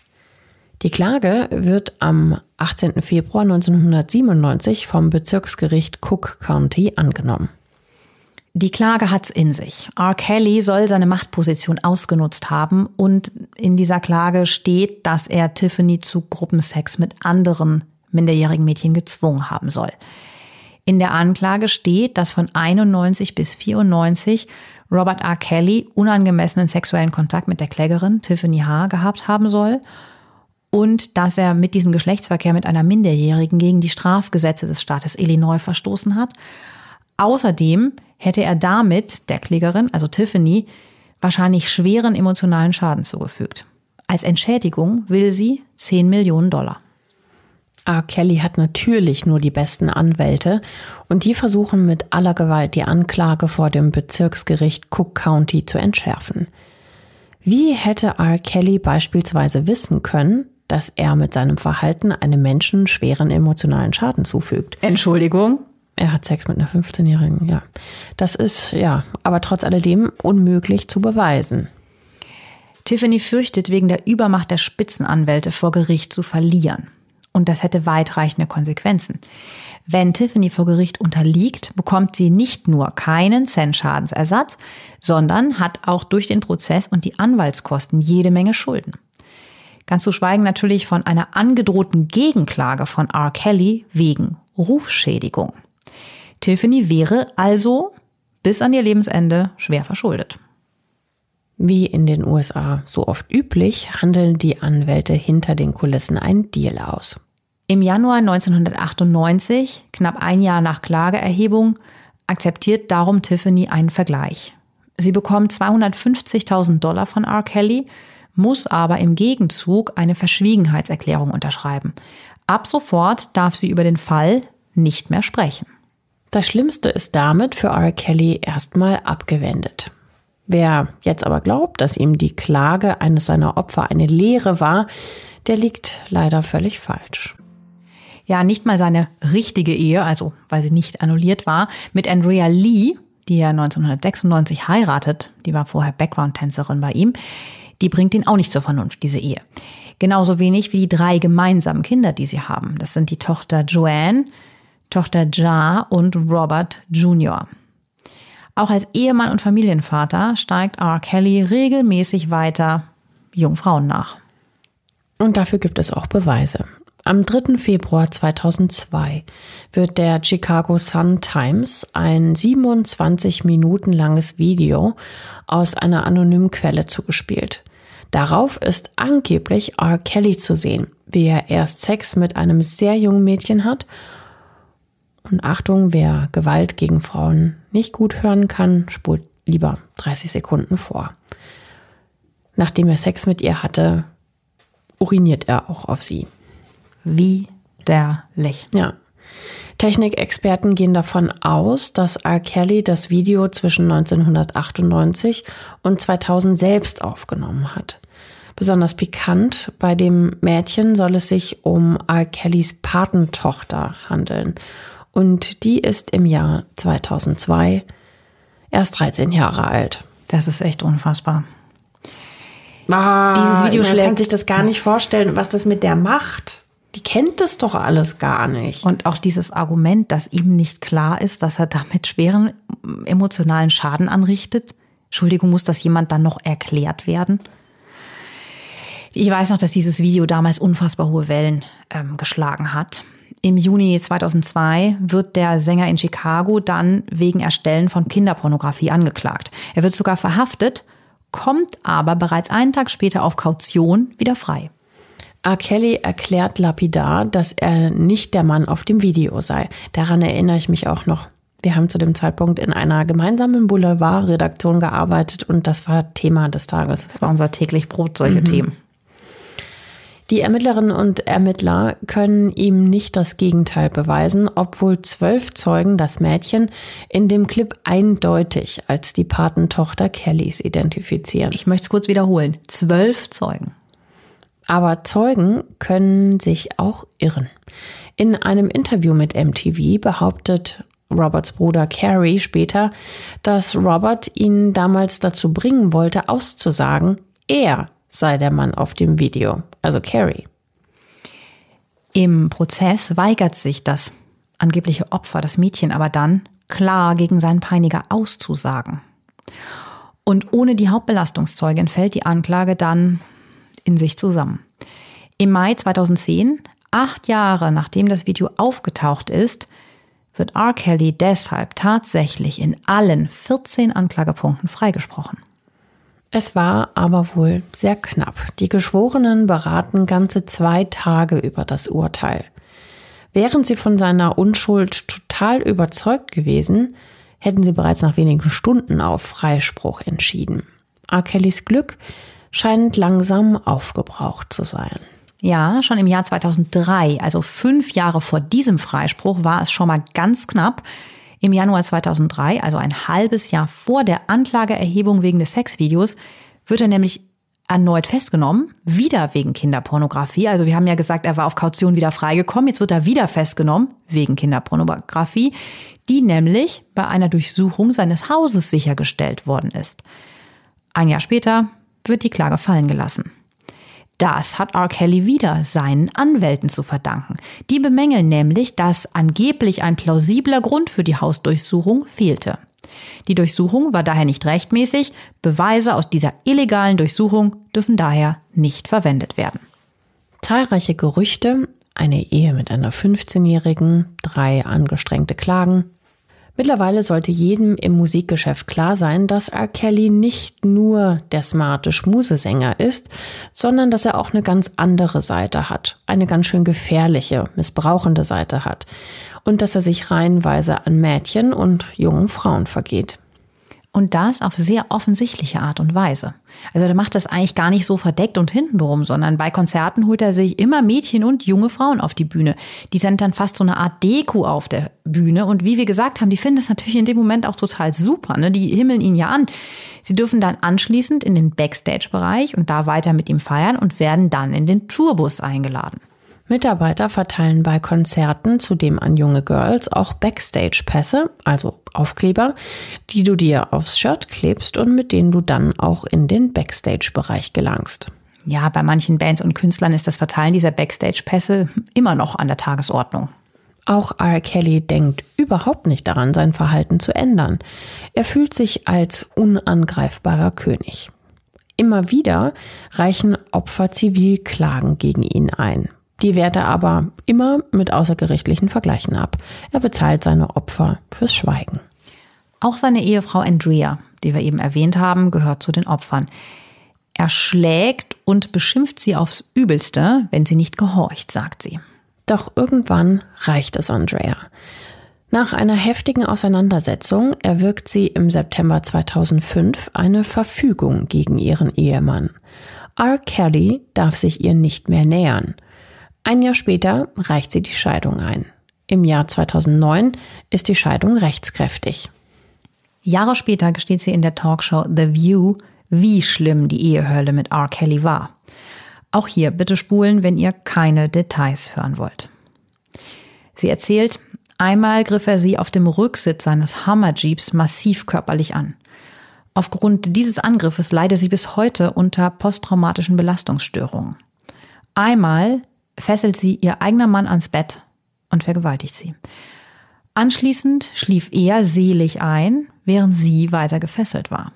Die Klage wird am 18. Februar 1997 vom Bezirksgericht Cook County angenommen. Die Klage hat's in sich. R. Kelly soll seine Machtposition ausgenutzt haben und in dieser Klage steht, dass er Tiffany zu Gruppensex mit anderen minderjährigen Mädchen gezwungen haben soll. In der Anklage steht, dass von 91 bis 94 Robert R. Kelly unangemessenen sexuellen Kontakt mit der Klägerin Tiffany H. gehabt haben soll und dass er mit diesem Geschlechtsverkehr mit einer Minderjährigen gegen die Strafgesetze des Staates Illinois verstoßen hat. Außerdem hätte er damit der Klägerin, also Tiffany, wahrscheinlich schweren emotionalen Schaden zugefügt. Als Entschädigung will sie 10 Millionen Dollar. R. Kelly hat natürlich nur die besten Anwälte und die versuchen mit aller Gewalt die Anklage vor dem Bezirksgericht Cook County zu entschärfen. Wie hätte R. Kelly beispielsweise wissen können, dass er mit seinem Verhalten einem Menschen schweren emotionalen Schaden zufügt? Entschuldigung? Er hat Sex mit einer 15-Jährigen, ja. Das ist, ja, aber trotz alledem unmöglich zu beweisen. Tiffany fürchtet, wegen der Übermacht der Spitzenanwälte vor Gericht zu verlieren. Und das hätte weitreichende Konsequenzen. Wenn Tiffany vor Gericht unterliegt, bekommt sie nicht nur keinen Cent Schadensersatz, sondern hat auch durch den Prozess und die Anwaltskosten jede Menge Schulden. Ganz zu schweigen natürlich von einer angedrohten Gegenklage von R. Kelly wegen Rufschädigung. Tiffany wäre also bis an ihr Lebensende schwer verschuldet. Wie in den USA so oft üblich, handeln die Anwälte hinter den Kulissen einen Deal aus. Im Januar 1998, knapp ein Jahr nach Klageerhebung, akzeptiert darum Tiffany einen Vergleich. Sie bekommt 250.000 Dollar von R. Kelly, muss aber im Gegenzug eine Verschwiegenheitserklärung unterschreiben. Ab sofort darf sie über den Fall nicht mehr sprechen. Das Schlimmste ist damit für R. Kelly erstmal abgewendet. Wer jetzt aber glaubt, dass ihm die Klage eines seiner Opfer eine Lehre war, der liegt leider völlig falsch. Ja, nicht mal seine richtige Ehe, also weil sie nicht annulliert war, mit Andrea Lee, die er 1996 heiratet, die war vorher Background-Tänzerin bei ihm, die bringt ihn auch nicht zur Vernunft, diese Ehe. Genauso wenig wie die drei gemeinsamen Kinder, die sie haben. Das sind die Tochter Joanne, Tochter Ja und Robert Jr. Auch als Ehemann und Familienvater steigt R. Kelly regelmäßig weiter Jungfrauen nach. Und dafür gibt es auch Beweise. Am 3. Februar 2002 wird der Chicago Sun Times ein 27 Minuten langes Video aus einer anonymen Quelle zugespielt. Darauf ist angeblich R. Kelly zu sehen, wie er erst Sex mit einem sehr jungen Mädchen hat. Und Achtung, wer Gewalt gegen Frauen nicht gut hören kann, spult lieber 30 Sekunden vor. Nachdem er Sex mit ihr hatte, uriniert er auch auf sie. Widerlich. Ja. Technikexperten gehen davon aus, dass R. Kelly das Video zwischen 1998 und 2000 selbst aufgenommen hat. Besonders pikant, bei dem Mädchen soll es sich um R. Kellys Patentochter handeln. Und die ist im Jahr 2002 erst 13 Jahre alt. Das ist echt unfassbar. Ah, Dieses Video schlägt. Man kann sich das gar nicht vorstellen, was das mit der macht. Die kennt das doch alles gar nicht. Und auch dieses Argument, dass ihm nicht klar ist, dass er damit schweren emotionalen Schaden anrichtet. Entschuldigung, muss das jemand dann noch erklärt werden? Ich weiß noch, dass dieses Video damals unfassbar hohe Wellen ähm, geschlagen hat. Im Juni 2002 wird der Sänger in Chicago dann wegen Erstellen von Kinderpornografie angeklagt. Er wird sogar verhaftet, kommt aber bereits einen Tag später auf Kaution wieder frei. R. Kelly erklärt lapidar, dass er nicht der Mann auf dem Video sei. Daran erinnere ich mich auch noch. Wir haben zu dem Zeitpunkt in einer gemeinsamen Boulevard-Redaktion gearbeitet und das war Thema des Tages. Das war unser täglich Brot, solche mhm. Themen. Die Ermittlerinnen und Ermittler können ihm nicht das Gegenteil beweisen, obwohl zwölf Zeugen das Mädchen in dem Clip eindeutig als die Patentochter Kellys identifizieren. Ich möchte es kurz wiederholen. Zwölf Zeugen. Aber Zeugen können sich auch irren. In einem Interview mit MTV behauptet Roberts Bruder Carrie später, dass Robert ihn damals dazu bringen wollte, auszusagen, er sei der Mann auf dem Video, also Carrie. Im Prozess weigert sich das angebliche Opfer, das Mädchen, aber dann klar gegen seinen Peiniger auszusagen. Und ohne die Hauptbelastungszeugin fällt die Anklage dann in sich zusammen. Im Mai 2010, acht Jahre nachdem das Video aufgetaucht ist, wird R. Kelly deshalb tatsächlich in allen 14 Anklagepunkten freigesprochen. Es war aber wohl sehr knapp. Die Geschworenen beraten ganze zwei Tage über das Urteil. Wären sie von seiner Unschuld total überzeugt gewesen, hätten sie bereits nach wenigen Stunden auf Freispruch entschieden. R. Kellys Glück scheint langsam aufgebraucht zu sein. Ja, schon im Jahr 2003, also fünf Jahre vor diesem Freispruch, war es schon mal ganz knapp. Im Januar 2003, also ein halbes Jahr vor der Anklageerhebung wegen des Sexvideos, wird er nämlich erneut festgenommen, wieder wegen Kinderpornografie. Also wir haben ja gesagt, er war auf Kaution wieder freigekommen. Jetzt wird er wieder festgenommen wegen Kinderpornografie, die nämlich bei einer Durchsuchung seines Hauses sichergestellt worden ist. Ein Jahr später wird die Klage fallen gelassen. Das hat R. Kelly wieder seinen Anwälten zu verdanken. Die bemängeln nämlich, dass angeblich ein plausibler Grund für die Hausdurchsuchung fehlte. Die Durchsuchung war daher nicht rechtmäßig, Beweise aus dieser illegalen Durchsuchung dürfen daher nicht verwendet werden. Zahlreiche Gerüchte, eine Ehe mit einer 15-Jährigen, drei angestrengte Klagen, Mittlerweile sollte jedem im Musikgeschäft klar sein, dass R. Kelly nicht nur der smarte Schmusesänger ist, sondern dass er auch eine ganz andere Seite hat, eine ganz schön gefährliche, missbrauchende Seite hat und dass er sich reihenweise an Mädchen und jungen Frauen vergeht. Und das auf sehr offensichtliche Art und Weise. Also der macht das eigentlich gar nicht so verdeckt und hintenrum, sondern bei Konzerten holt er sich immer Mädchen und junge Frauen auf die Bühne. Die sind dann fast so eine Art Deko auf der Bühne. Und wie wir gesagt haben, die finden das natürlich in dem Moment auch total super. Ne? Die himmeln ihn ja an. Sie dürfen dann anschließend in den Backstage-Bereich und da weiter mit ihm feiern und werden dann in den Tourbus eingeladen. Mitarbeiter verteilen bei Konzerten zudem an junge Girls auch Backstage-Pässe, also Aufkleber, die du dir aufs Shirt klebst und mit denen du dann auch in den Backstage-Bereich gelangst. Ja, bei manchen Bands und Künstlern ist das Verteilen dieser Backstage-Pässe immer noch an der Tagesordnung. Auch R. Kelly denkt überhaupt nicht daran, sein Verhalten zu ändern. Er fühlt sich als unangreifbarer König. Immer wieder reichen Opfer Zivilklagen gegen ihn ein. Die wehrt er aber immer mit außergerichtlichen Vergleichen ab. Er bezahlt seine Opfer fürs Schweigen. Auch seine Ehefrau Andrea, die wir eben erwähnt haben, gehört zu den Opfern. Er schlägt und beschimpft sie aufs Übelste, wenn sie nicht gehorcht, sagt sie. Doch irgendwann reicht es Andrea. Nach einer heftigen Auseinandersetzung erwirkt sie im September 2005 eine Verfügung gegen ihren Ehemann. R. Kelly darf sich ihr nicht mehr nähern. Ein Jahr später reicht sie die Scheidung ein. Im Jahr 2009 ist die Scheidung rechtskräftig. Jahre später gesteht sie in der Talkshow The View, wie schlimm die Ehehölle mit R. Kelly war. Auch hier bitte spulen, wenn ihr keine Details hören wollt. Sie erzählt, einmal griff er sie auf dem Rücksitz seines Hammer Jeeps massiv körperlich an. Aufgrund dieses Angriffes leidet sie bis heute unter posttraumatischen Belastungsstörungen. Einmal fesselt sie ihr eigener Mann ans Bett und vergewaltigt sie. Anschließend schlief er selig ein, während sie weiter gefesselt war.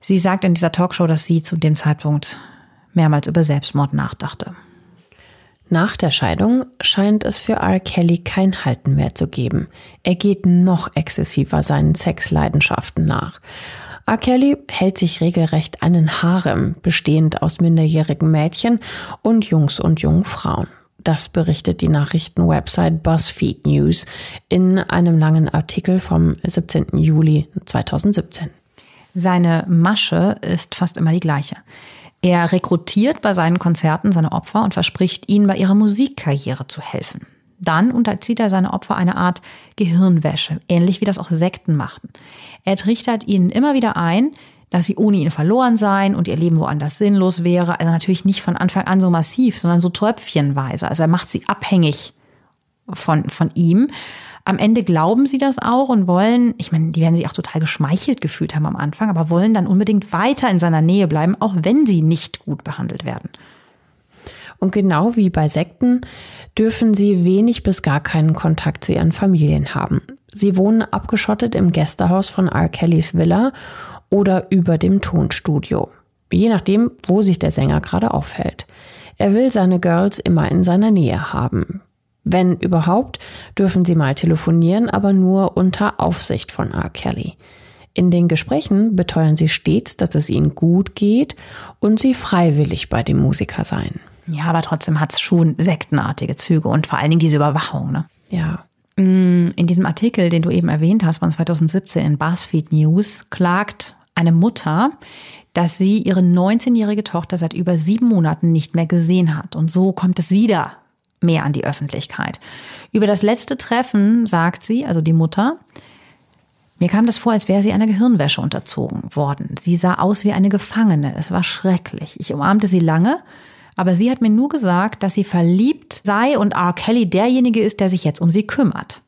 Sie sagt in dieser Talkshow, dass sie zu dem Zeitpunkt mehrmals über Selbstmord nachdachte. Nach der Scheidung scheint es für R. Kelly kein Halten mehr zu geben. Er geht noch exzessiver seinen Sexleidenschaften nach. R. Kelly hält sich regelrecht einen Harem, bestehend aus minderjährigen Mädchen und Jungs und jungen Frauen. Das berichtet die Nachrichtenwebsite BuzzFeed News in einem langen Artikel vom 17. Juli 2017. Seine Masche ist fast immer die gleiche. Er rekrutiert bei seinen Konzerten seine Opfer und verspricht ihnen bei ihrer Musikkarriere zu helfen. Dann unterzieht er seine Opfer eine Art Gehirnwäsche, ähnlich wie das auch Sekten machten. Er trichtert ihnen immer wieder ein, dass sie ohne ihn verloren seien und ihr Leben woanders sinnlos wäre. Also natürlich nicht von Anfang an so massiv, sondern so tröpfchenweise. Also er macht sie abhängig von, von ihm. Am Ende glauben sie das auch und wollen, ich meine, die werden sich auch total geschmeichelt gefühlt haben am Anfang, aber wollen dann unbedingt weiter in seiner Nähe bleiben, auch wenn sie nicht gut behandelt werden. Und genau wie bei Sekten dürfen sie wenig bis gar keinen Kontakt zu ihren Familien haben. Sie wohnen abgeschottet im Gästehaus von R. Kellys Villa oder über dem Tonstudio. Je nachdem, wo sich der Sänger gerade aufhält. Er will seine Girls immer in seiner Nähe haben. Wenn überhaupt, dürfen sie mal telefonieren, aber nur unter Aufsicht von R. Kelly. In den Gesprächen beteuern sie stets, dass es ihnen gut geht und sie freiwillig bei dem Musiker seien. Ja, aber trotzdem hat es schon sektenartige Züge und vor allen Dingen diese Überwachung. Ne? Ja. Mm, in diesem Artikel, den du eben erwähnt hast, von 2017 in BuzzFeed News, klagt eine Mutter, dass sie ihre 19-jährige Tochter seit über sieben Monaten nicht mehr gesehen hat. Und so kommt es wieder mehr an die Öffentlichkeit. Über das letzte Treffen sagt sie, also die Mutter, mir kam das vor, als wäre sie einer Gehirnwäsche unterzogen worden. Sie sah aus wie eine Gefangene. Es war schrecklich. Ich umarmte sie lange, aber sie hat mir nur gesagt, dass sie verliebt sei und R. Kelly derjenige ist, der sich jetzt um sie kümmert.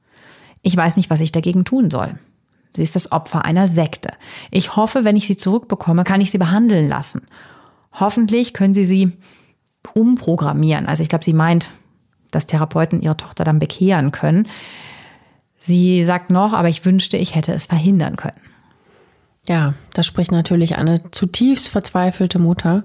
Ich weiß nicht, was ich dagegen tun soll. Sie ist das Opfer einer Sekte. Ich hoffe, wenn ich sie zurückbekomme, kann ich sie behandeln lassen. Hoffentlich können sie sie umprogrammieren. Also ich glaube, sie meint dass Therapeuten ihre Tochter dann bekehren können. Sie sagt noch, aber ich wünschte, ich hätte es verhindern können. Ja, das spricht natürlich eine zutiefst verzweifelte Mutter.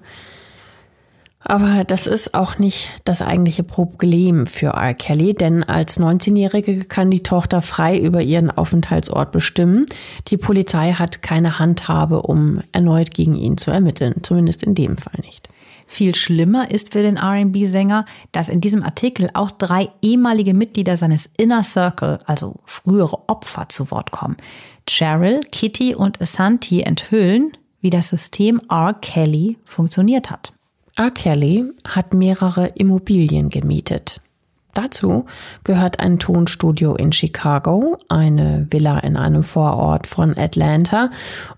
Aber das ist auch nicht das eigentliche Problem für R. Kelly, denn als 19-Jährige kann die Tochter frei über ihren Aufenthaltsort bestimmen. Die Polizei hat keine Handhabe, um erneut gegen ihn zu ermitteln, zumindest in dem Fall nicht. Viel schlimmer ist für den RB-Sänger, dass in diesem Artikel auch drei ehemalige Mitglieder seines Inner Circle, also frühere Opfer, zu Wort kommen. Cheryl, Kitty und Asante enthüllen, wie das System R. Kelly funktioniert hat. R. Kelly hat mehrere Immobilien gemietet. Dazu gehört ein Tonstudio in Chicago, eine Villa in einem Vorort von Atlanta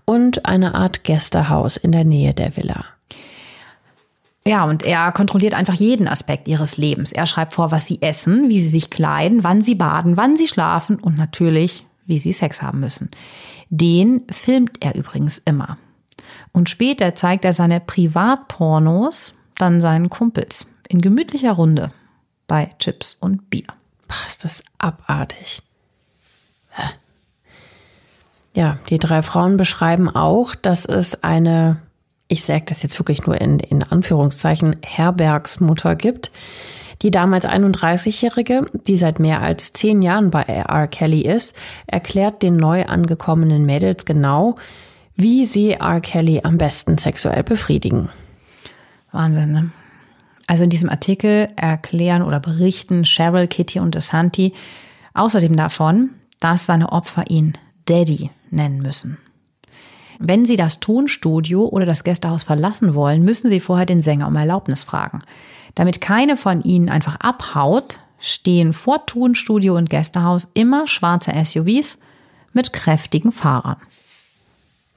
und eine Art Gästehaus in der Nähe der Villa. Ja, und er kontrolliert einfach jeden Aspekt ihres Lebens. Er schreibt vor, was sie essen, wie sie sich kleiden, wann sie baden, wann sie schlafen und natürlich, wie sie Sex haben müssen. Den filmt er übrigens immer. Und später zeigt er seine Privatpornos dann seinen Kumpels in gemütlicher Runde bei Chips und Bier. Pah, ist das abartig. Ja, die drei Frauen beschreiben auch, dass es eine, ich sage das jetzt wirklich nur in, in Anführungszeichen, Herbergsmutter gibt, die damals 31-Jährige, die seit mehr als zehn Jahren bei R. Kelly ist, erklärt den neu angekommenen Mädels genau, wie sie R. Kelly am besten sexuell befriedigen. Wahnsinn, ne? Also in diesem Artikel erklären oder berichten Cheryl, Kitty und Asanti außerdem davon, dass seine Opfer ihn Daddy nennen müssen. Wenn sie das Tonstudio oder das Gästehaus verlassen wollen, müssen sie vorher den Sänger um Erlaubnis fragen. Damit keine von ihnen einfach abhaut, stehen vor Tonstudio und Gästehaus immer schwarze SUVs mit kräftigen Fahrern.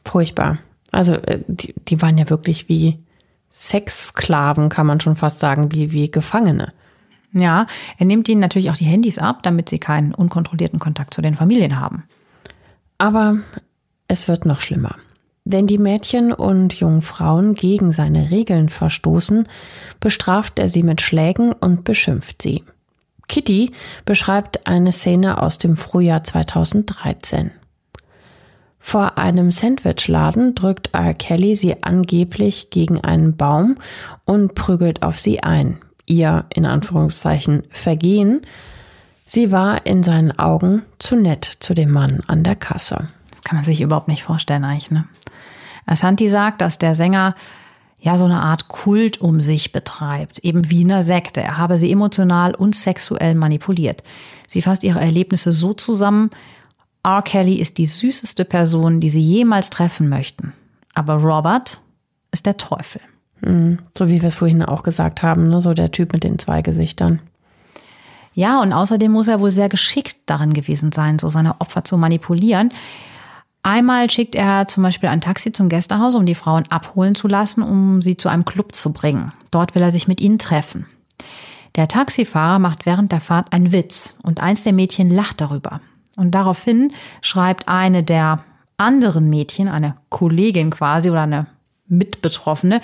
Furchtbar. Also äh, die, die waren ja wirklich wie Sexsklaven, kann man schon fast sagen, wie, wie Gefangene. Ja, er nimmt ihnen natürlich auch die Handys ab, damit sie keinen unkontrollierten Kontakt zu den Familien haben. Aber es wird noch schlimmer. Denn die Mädchen und jungen Frauen gegen seine Regeln verstoßen, bestraft er sie mit Schlägen und beschimpft sie. Kitty beschreibt eine Szene aus dem Frühjahr 2013. Vor einem Sandwichladen drückt R. Kelly sie angeblich gegen einen Baum und prügelt auf sie ein. Ihr, in Anführungszeichen, Vergehen. Sie war in seinen Augen zu nett zu dem Mann an der Kasse. Das kann man sich überhaupt nicht vorstellen eigentlich, ne? Asanti sagt, dass der Sänger ja so eine Art Kult um sich betreibt, eben wie eine Sekte. Er habe sie emotional und sexuell manipuliert. Sie fasst ihre Erlebnisse so zusammen, R. Kelly ist die süßeste Person, die sie jemals treffen möchten. Aber Robert ist der Teufel. Mhm. So wie wir es vorhin auch gesagt haben, ne? so der Typ mit den zwei Gesichtern. Ja, und außerdem muss er wohl sehr geschickt darin gewesen sein, so seine Opfer zu manipulieren. Einmal schickt er zum Beispiel ein Taxi zum Gästehaus, um die Frauen abholen zu lassen, um sie zu einem Club zu bringen. Dort will er sich mit ihnen treffen. Der Taxifahrer macht während der Fahrt einen Witz und eins der Mädchen lacht darüber. Und daraufhin schreibt eine der anderen Mädchen, eine Kollegin quasi oder eine Mitbetroffene,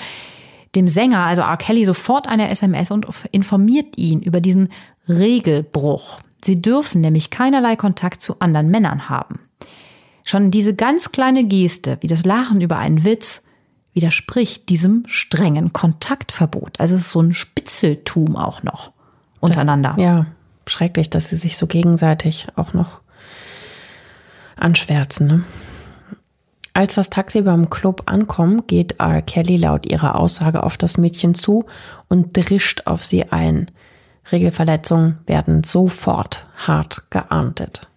dem Sänger, also R. Kelly, sofort eine SMS und informiert ihn über diesen Regelbruch. Sie dürfen nämlich keinerlei Kontakt zu anderen Männern haben. Schon diese ganz kleine Geste, wie das Lachen über einen Witz, widerspricht diesem strengen Kontaktverbot. Also es ist so ein Spitzeltum auch noch untereinander. Das, ja, schrecklich, dass sie sich so gegenseitig auch noch anschwärzen. Ne? Als das Taxi beim Club ankommt, geht R. Kelly laut ihrer Aussage auf das Mädchen zu und drischt auf sie ein. Regelverletzungen werden sofort hart geahndet.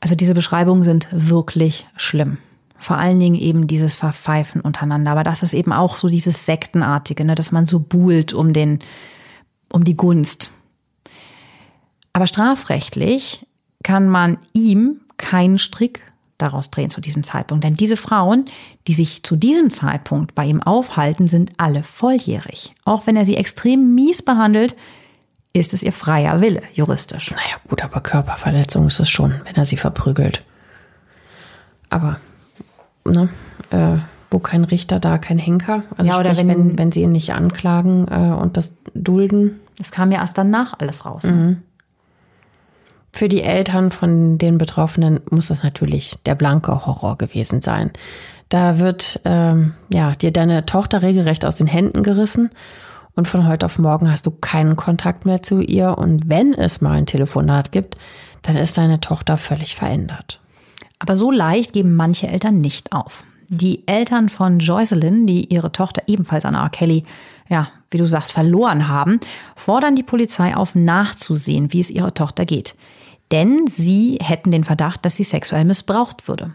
Also diese Beschreibungen sind wirklich schlimm. Vor allen Dingen eben dieses Verpfeifen untereinander. Aber das ist eben auch so dieses Sektenartige, ne, dass man so buhlt um den, um die Gunst. Aber strafrechtlich kann man ihm keinen Strick daraus drehen zu diesem Zeitpunkt. Denn diese Frauen, die sich zu diesem Zeitpunkt bei ihm aufhalten, sind alle volljährig. Auch wenn er sie extrem mies behandelt, ist es ihr freier Wille, juristisch. Naja, gut, aber Körperverletzung ist es schon, wenn er sie verprügelt. Aber, ne, äh, wo kein Richter, da kein Henker. Also ja, oder sprich, wenn, wenn, wenn sie ihn nicht anklagen äh, und das dulden. Das kam ja erst danach alles raus. Ne? Mhm. Für die Eltern von den Betroffenen muss das natürlich der blanke Horror gewesen sein. Da wird ähm, ja dir deine Tochter regelrecht aus den Händen gerissen und von heute auf morgen hast du keinen Kontakt mehr zu ihr und wenn es mal ein Telefonat gibt, dann ist deine Tochter völlig verändert. Aber so leicht geben manche Eltern nicht auf. Die Eltern von Joycelyn, die ihre Tochter ebenfalls an R. Kelly, ja, wie du sagst, verloren haben, fordern die Polizei auf, nachzusehen, wie es ihrer Tochter geht denn sie hätten den Verdacht, dass sie sexuell missbraucht würde.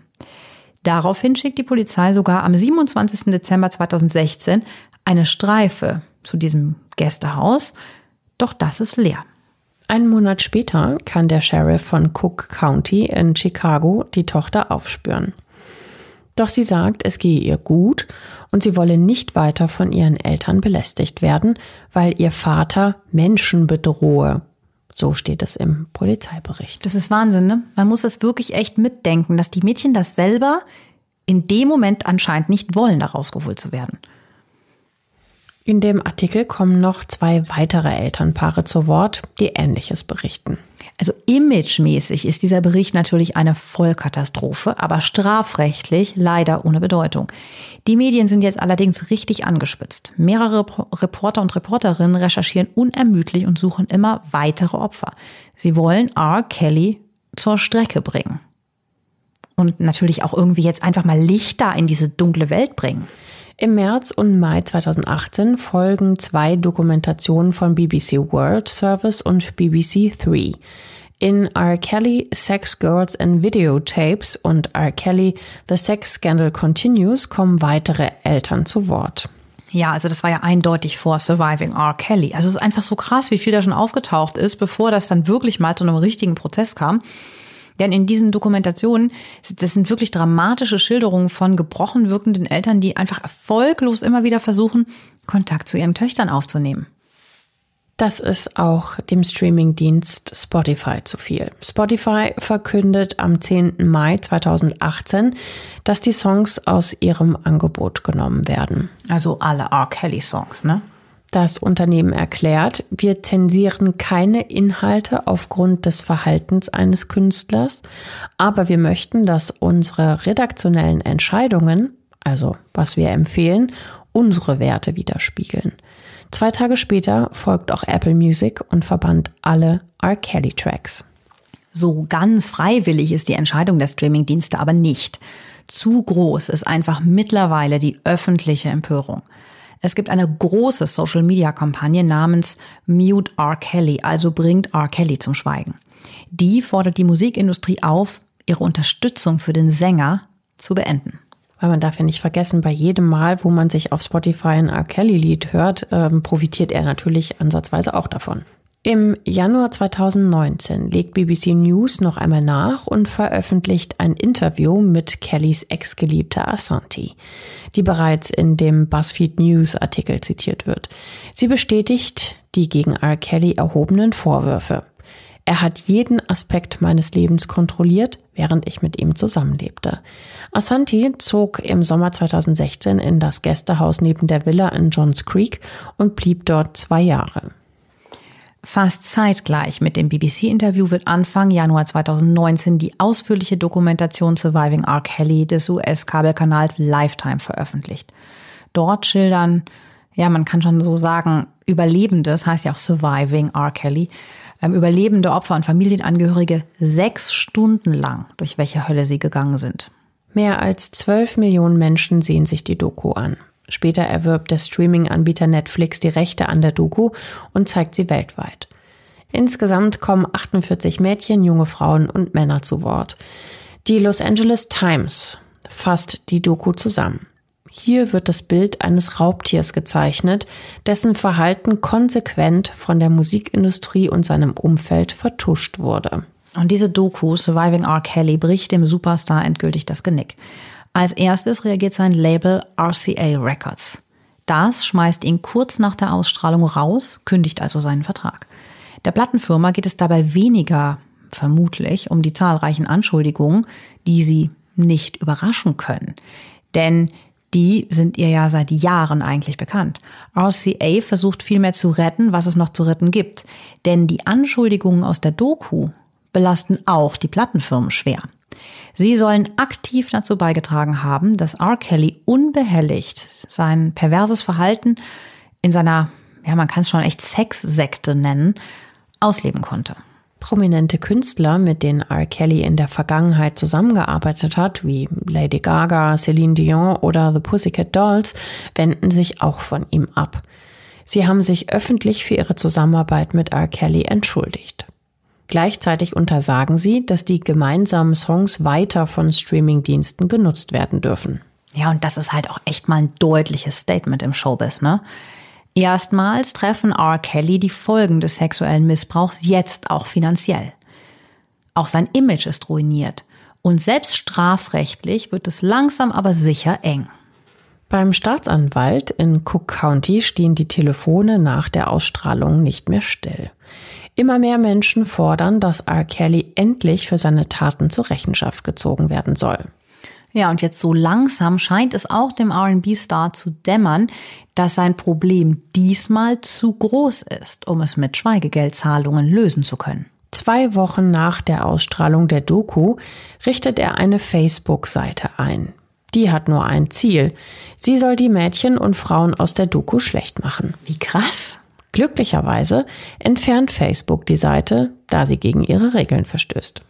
Daraufhin schickt die Polizei sogar am 27. Dezember 2016 eine Streife zu diesem Gästehaus, doch das ist leer. Einen Monat später kann der Sheriff von Cook County in Chicago die Tochter aufspüren. Doch sie sagt, es gehe ihr gut und sie wolle nicht weiter von ihren Eltern belästigt werden, weil ihr Vater Menschen bedrohe so steht es im Polizeibericht. Das ist Wahnsinn, ne? Man muss das wirklich echt mitdenken, dass die Mädchen das selber in dem Moment anscheinend nicht wollen, da rausgeholt zu werden. In dem Artikel kommen noch zwei weitere Elternpaare zu Wort, die Ähnliches berichten. Also imagemäßig ist dieser Bericht natürlich eine Vollkatastrophe, aber strafrechtlich leider ohne Bedeutung. Die Medien sind jetzt allerdings richtig angespitzt. Mehrere Reporter und Reporterinnen recherchieren unermüdlich und suchen immer weitere Opfer. Sie wollen R. Kelly zur Strecke bringen. Und natürlich auch irgendwie jetzt einfach mal Lichter in diese dunkle Welt bringen. Im März und Mai 2018 folgen zwei Dokumentationen von BBC World Service und BBC Three. In R. Kelly Sex Girls and Videotapes und R. Kelly The Sex Scandal Continues kommen weitere Eltern zu Wort. Ja, also das war ja eindeutig vor Surviving R. Kelly. Also es ist einfach so krass, wie viel da schon aufgetaucht ist, bevor das dann wirklich mal zu einem richtigen Prozess kam. Denn in diesen Dokumentationen, das sind wirklich dramatische Schilderungen von gebrochen wirkenden Eltern, die einfach erfolglos immer wieder versuchen, Kontakt zu ihren Töchtern aufzunehmen. Das ist auch dem Streamingdienst Spotify zu viel. Spotify verkündet am 10. Mai 2018, dass die Songs aus ihrem Angebot genommen werden. Also alle R. Kelly Songs, ne? Das Unternehmen erklärt, wir zensieren keine Inhalte aufgrund des Verhaltens eines Künstlers, aber wir möchten, dass unsere redaktionellen Entscheidungen, also was wir empfehlen, unsere Werte widerspiegeln. Zwei Tage später folgt auch Apple Music und verbannt alle R. Kelly Tracks. So ganz freiwillig ist die Entscheidung der Streamingdienste aber nicht. Zu groß ist einfach mittlerweile die öffentliche Empörung. Es gibt eine große Social-Media-Kampagne namens Mute R. Kelly, also bringt R. Kelly zum Schweigen. Die fordert die Musikindustrie auf, ihre Unterstützung für den Sänger zu beenden. Weil man darf ja nicht vergessen, bei jedem Mal, wo man sich auf Spotify ein R. Kelly-Lied hört, ähm, profitiert er natürlich ansatzweise auch davon. Im Januar 2019 legt BBC News noch einmal nach und veröffentlicht ein Interview mit Kellys Ex-Geliebter Asante, die bereits in dem BuzzFeed News Artikel zitiert wird. Sie bestätigt die gegen R. Kelly erhobenen Vorwürfe. Er hat jeden Aspekt meines Lebens kontrolliert, während ich mit ihm zusammenlebte. Asante zog im Sommer 2016 in das Gästehaus neben der Villa in Johns Creek und blieb dort zwei Jahre. Fast zeitgleich mit dem BBC-Interview wird Anfang Januar 2019 die ausführliche Dokumentation Surviving R. Kelly des US-Kabelkanals Lifetime veröffentlicht. Dort schildern, ja, man kann schon so sagen, Überlebende, das heißt ja auch Surviving R. Kelly, ähm, überlebende Opfer und Familienangehörige sechs Stunden lang, durch welche Hölle sie gegangen sind. Mehr als zwölf Millionen Menschen sehen sich die Doku an. Später erwirbt der Streaming-Anbieter Netflix die Rechte an der Doku und zeigt sie weltweit. Insgesamt kommen 48 Mädchen, junge Frauen und Männer zu Wort. Die Los Angeles Times fasst die Doku zusammen. Hier wird das Bild eines Raubtiers gezeichnet, dessen Verhalten konsequent von der Musikindustrie und seinem Umfeld vertuscht wurde. Und diese Doku Surviving R. Kelly bricht dem Superstar endgültig das Genick. Als erstes reagiert sein Label RCA Records. Das schmeißt ihn kurz nach der Ausstrahlung raus, kündigt also seinen Vertrag. Der Plattenfirma geht es dabei weniger, vermutlich, um die zahlreichen Anschuldigungen, die sie nicht überraschen können. Denn die sind ihr ja seit Jahren eigentlich bekannt. RCA versucht vielmehr zu retten, was es noch zu retten gibt. Denn die Anschuldigungen aus der Doku belasten auch die Plattenfirmen schwer. Sie sollen aktiv dazu beigetragen haben, dass R. Kelly unbehelligt sein perverses Verhalten in seiner, ja, man kann es schon echt Sexsekte nennen, ausleben konnte. Prominente Künstler, mit denen R. Kelly in der Vergangenheit zusammengearbeitet hat, wie Lady Gaga, Celine Dion oder The Pussycat Dolls, wenden sich auch von ihm ab. Sie haben sich öffentlich für ihre Zusammenarbeit mit R. Kelly entschuldigt. Gleichzeitig untersagen sie, dass die gemeinsamen Songs weiter von Streamingdiensten genutzt werden dürfen. Ja, und das ist halt auch echt mal ein deutliches Statement im Showbiz, ne? Erstmals treffen R. Kelly die Folgen des sexuellen Missbrauchs jetzt auch finanziell. Auch sein Image ist ruiniert. Und selbst strafrechtlich wird es langsam aber sicher eng. Beim Staatsanwalt in Cook County stehen die Telefone nach der Ausstrahlung nicht mehr still. Immer mehr Menschen fordern, dass R. Kelly endlich für seine Taten zur Rechenschaft gezogen werden soll. Ja, und jetzt so langsam scheint es auch dem RB-Star zu dämmern, dass sein Problem diesmal zu groß ist, um es mit Schweigegeldzahlungen lösen zu können. Zwei Wochen nach der Ausstrahlung der Doku richtet er eine Facebook-Seite ein. Die hat nur ein Ziel. Sie soll die Mädchen und Frauen aus der Doku schlecht machen. Wie krass. Glücklicherweise entfernt Facebook die Seite, da sie gegen ihre Regeln verstößt.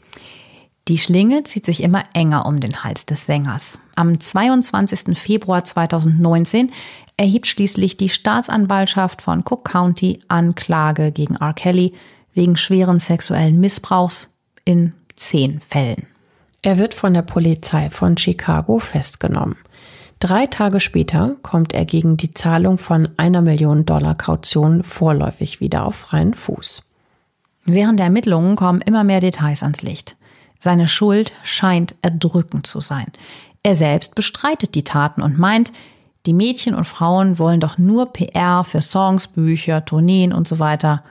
Die Schlinge zieht sich immer enger um den Hals des Sängers. Am 22. Februar 2019 erhebt schließlich die Staatsanwaltschaft von Cook County Anklage gegen R. Kelly wegen schweren sexuellen Missbrauchs in zehn Fällen. Er wird von der Polizei von Chicago festgenommen. Drei Tage später kommt er gegen die Zahlung von einer Million Dollar Kaution vorläufig wieder auf freien Fuß. Während der Ermittlungen kommen immer mehr Details ans Licht. Seine Schuld scheint erdrückend zu sein. Er selbst bestreitet die Taten und meint, die Mädchen und Frauen wollen doch nur PR für Songs, Bücher, Tourneen und so weiter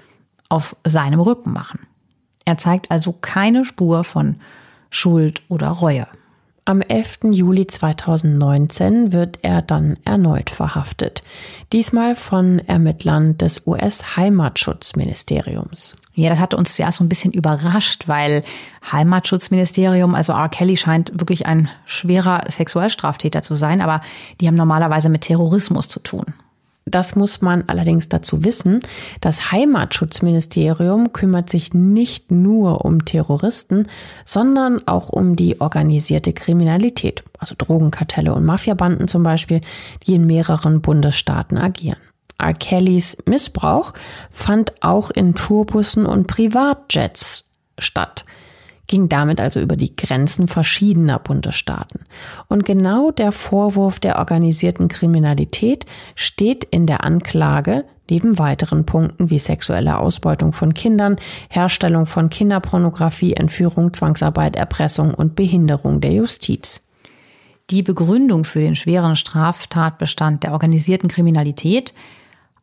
auf seinem Rücken machen. Er zeigt also keine Spur von Schuld oder Reue. Am 11. Juli 2019 wird er dann erneut verhaftet. Diesmal von Ermittlern des US-Heimatschutzministeriums. Ja, das hatte uns zuerst so ein bisschen überrascht, weil Heimatschutzministerium, also R. Kelly scheint wirklich ein schwerer Sexualstraftäter zu sein, aber die haben normalerweise mit Terrorismus zu tun. Das muss man allerdings dazu wissen. Das Heimatschutzministerium kümmert sich nicht nur um Terroristen, sondern auch um die organisierte Kriminalität, also Drogenkartelle und Mafiabanden zum Beispiel, die in mehreren Bundesstaaten agieren. R. Kellys Missbrauch fand auch in Tourbussen und Privatjets statt ging damit also über die Grenzen verschiedener Bundesstaaten. Und genau der Vorwurf der organisierten Kriminalität steht in der Anklage neben weiteren Punkten wie sexuelle Ausbeutung von Kindern, Herstellung von Kinderpornografie, Entführung, Zwangsarbeit, Erpressung und Behinderung der Justiz. Die Begründung für den schweren Straftatbestand der organisierten Kriminalität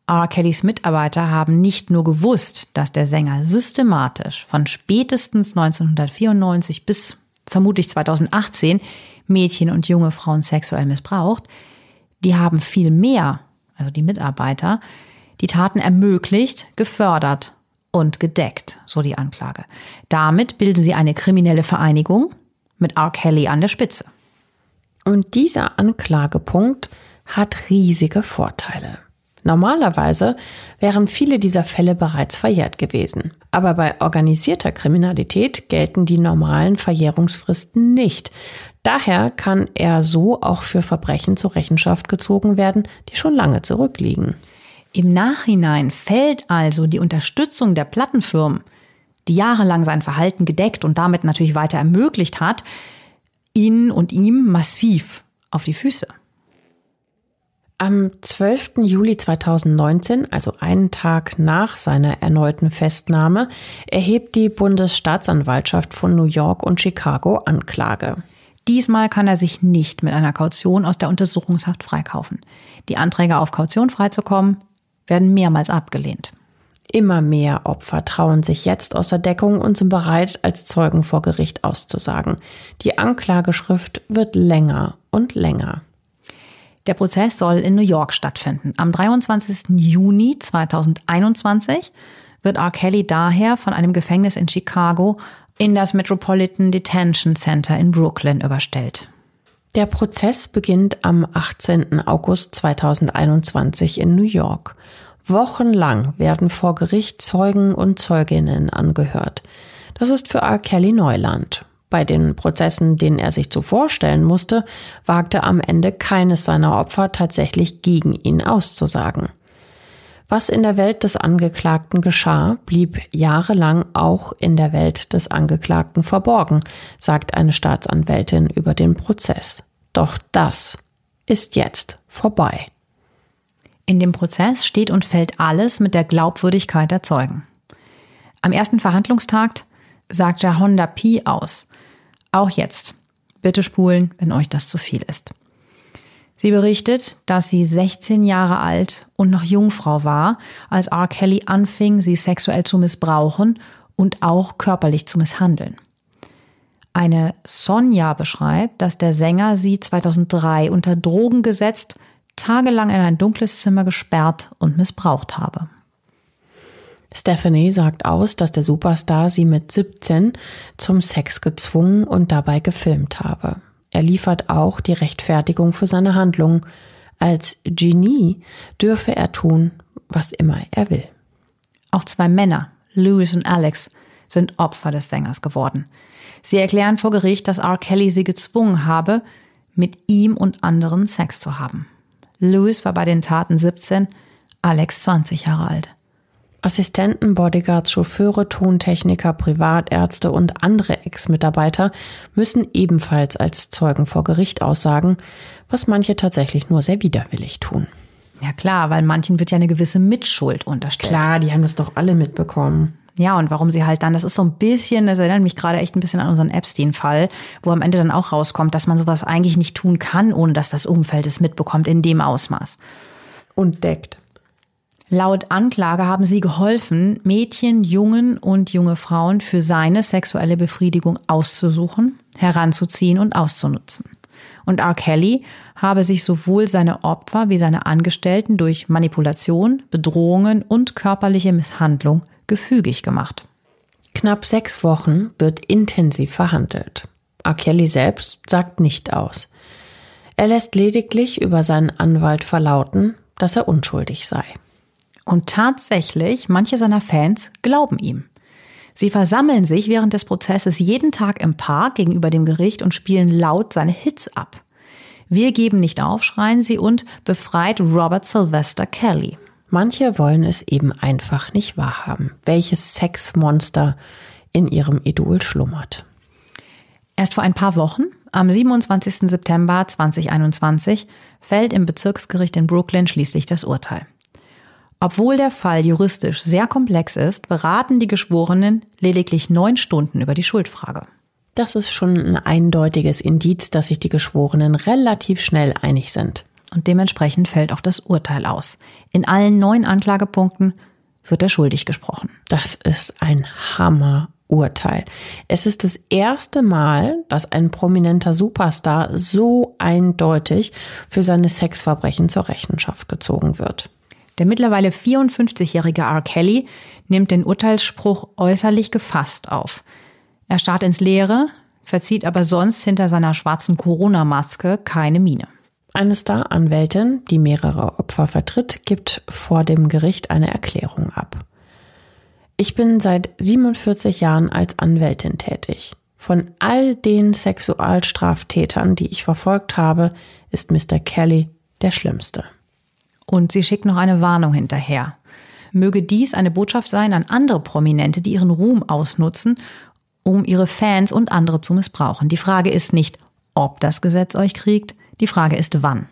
R. Kellys Mitarbeiter haben nicht nur gewusst, dass der Sänger systematisch von spätestens 1994 bis vermutlich 2018 Mädchen und junge Frauen sexuell missbraucht, die haben viel mehr, also die Mitarbeiter, die Taten ermöglicht, gefördert und gedeckt, so die Anklage. Damit bilden sie eine kriminelle Vereinigung mit R. Kelly an der Spitze. Und dieser Anklagepunkt hat riesige Vorteile. Normalerweise wären viele dieser Fälle bereits verjährt gewesen. Aber bei organisierter Kriminalität gelten die normalen Verjährungsfristen nicht. Daher kann er so auch für Verbrechen zur Rechenschaft gezogen werden, die schon lange zurückliegen. Im Nachhinein fällt also die Unterstützung der Plattenfirmen, die jahrelang sein Verhalten gedeckt und damit natürlich weiter ermöglicht hat, ihnen und ihm massiv auf die Füße. Am 12. Juli 2019, also einen Tag nach seiner erneuten Festnahme, erhebt die Bundesstaatsanwaltschaft von New York und Chicago Anklage. Diesmal kann er sich nicht mit einer Kaution aus der Untersuchungshaft freikaufen. Die Anträge auf Kaution freizukommen werden mehrmals abgelehnt. Immer mehr Opfer trauen sich jetzt aus der Deckung und sind bereit, als Zeugen vor Gericht auszusagen. Die Anklageschrift wird länger und länger. Der Prozess soll in New York stattfinden. Am 23. Juni 2021 wird R. Kelly daher von einem Gefängnis in Chicago in das Metropolitan Detention Center in Brooklyn überstellt. Der Prozess beginnt am 18. August 2021 in New York. Wochenlang werden vor Gericht Zeugen und Zeuginnen angehört. Das ist für R. Kelly Neuland. Bei den Prozessen, denen er sich zuvor stellen musste, wagte am Ende keines seiner Opfer tatsächlich gegen ihn auszusagen. Was in der Welt des Angeklagten geschah, blieb jahrelang auch in der Welt des Angeklagten verborgen, sagt eine Staatsanwältin über den Prozess. Doch das ist jetzt vorbei. In dem Prozess steht und fällt alles mit der Glaubwürdigkeit der Zeugen. Am ersten Verhandlungstag sagt Honda P aus. Auch jetzt. Bitte spulen, wenn euch das zu viel ist. Sie berichtet, dass sie 16 Jahre alt und noch Jungfrau war, als R. Kelly anfing, sie sexuell zu missbrauchen und auch körperlich zu misshandeln. Eine Sonja beschreibt, dass der Sänger sie 2003 unter Drogen gesetzt, tagelang in ein dunkles Zimmer gesperrt und missbraucht habe. Stephanie sagt aus, dass der Superstar sie mit 17 zum Sex gezwungen und dabei gefilmt habe. Er liefert auch die Rechtfertigung für seine Handlung. Als Genie dürfe er tun, was immer er will. Auch zwei Männer, Louis und Alex, sind Opfer des Sängers geworden. Sie erklären vor Gericht, dass R. Kelly sie gezwungen habe, mit ihm und anderen Sex zu haben. Louis war bei den Taten 17, Alex 20 Jahre alt. Assistenten, Bodyguards, Chauffeure, Tontechniker, Privatärzte und andere Ex-Mitarbeiter müssen ebenfalls als Zeugen vor Gericht aussagen, was manche tatsächlich nur sehr widerwillig tun. Ja klar, weil manchen wird ja eine gewisse Mitschuld unterstellt. Klar, die haben das doch alle mitbekommen. Ja, und warum sie halt dann, das ist so ein bisschen, das erinnert mich gerade echt ein bisschen an unseren Epstein-Fall, wo am Ende dann auch rauskommt, dass man sowas eigentlich nicht tun kann, ohne dass das Umfeld es mitbekommt in dem Ausmaß. Und deckt. Laut Anklage haben sie geholfen, Mädchen, Jungen und junge Frauen für seine sexuelle Befriedigung auszusuchen, heranzuziehen und auszunutzen. Und R. Kelly habe sich sowohl seine Opfer wie seine Angestellten durch Manipulation, Bedrohungen und körperliche Misshandlung gefügig gemacht. Knapp sechs Wochen wird intensiv verhandelt. R. Kelly selbst sagt nicht aus. Er lässt lediglich über seinen Anwalt verlauten, dass er unschuldig sei. Und tatsächlich, manche seiner Fans glauben ihm. Sie versammeln sich während des Prozesses jeden Tag im Park gegenüber dem Gericht und spielen laut seine Hits ab. Wir geben nicht auf, schreien sie und befreit Robert Sylvester Kelly. Manche wollen es eben einfach nicht wahrhaben, welches Sexmonster in ihrem Idol schlummert. Erst vor ein paar Wochen, am 27. September 2021, fällt im Bezirksgericht in Brooklyn schließlich das Urteil. Obwohl der Fall juristisch sehr komplex ist, beraten die Geschworenen lediglich neun Stunden über die Schuldfrage. Das ist schon ein eindeutiges Indiz, dass sich die Geschworenen relativ schnell einig sind. Und dementsprechend fällt auch das Urteil aus. In allen neun Anklagepunkten wird er schuldig gesprochen. Das ist ein Hammerurteil. Es ist das erste Mal, dass ein prominenter Superstar so eindeutig für seine Sexverbrechen zur Rechenschaft gezogen wird. Der mittlerweile 54-jährige R. Kelly nimmt den Urteilsspruch äußerlich gefasst auf. Er starrt ins Leere, verzieht aber sonst hinter seiner schwarzen Corona-Maske keine Miene. Eine Star-Anwältin, die mehrere Opfer vertritt, gibt vor dem Gericht eine Erklärung ab. Ich bin seit 47 Jahren als Anwältin tätig. Von all den Sexualstraftätern, die ich verfolgt habe, ist Mr. Kelly der schlimmste. Und sie schickt noch eine Warnung hinterher. Möge dies eine Botschaft sein an andere Prominente, die ihren Ruhm ausnutzen, um ihre Fans und andere zu missbrauchen. Die Frage ist nicht, ob das Gesetz euch kriegt, die Frage ist wann.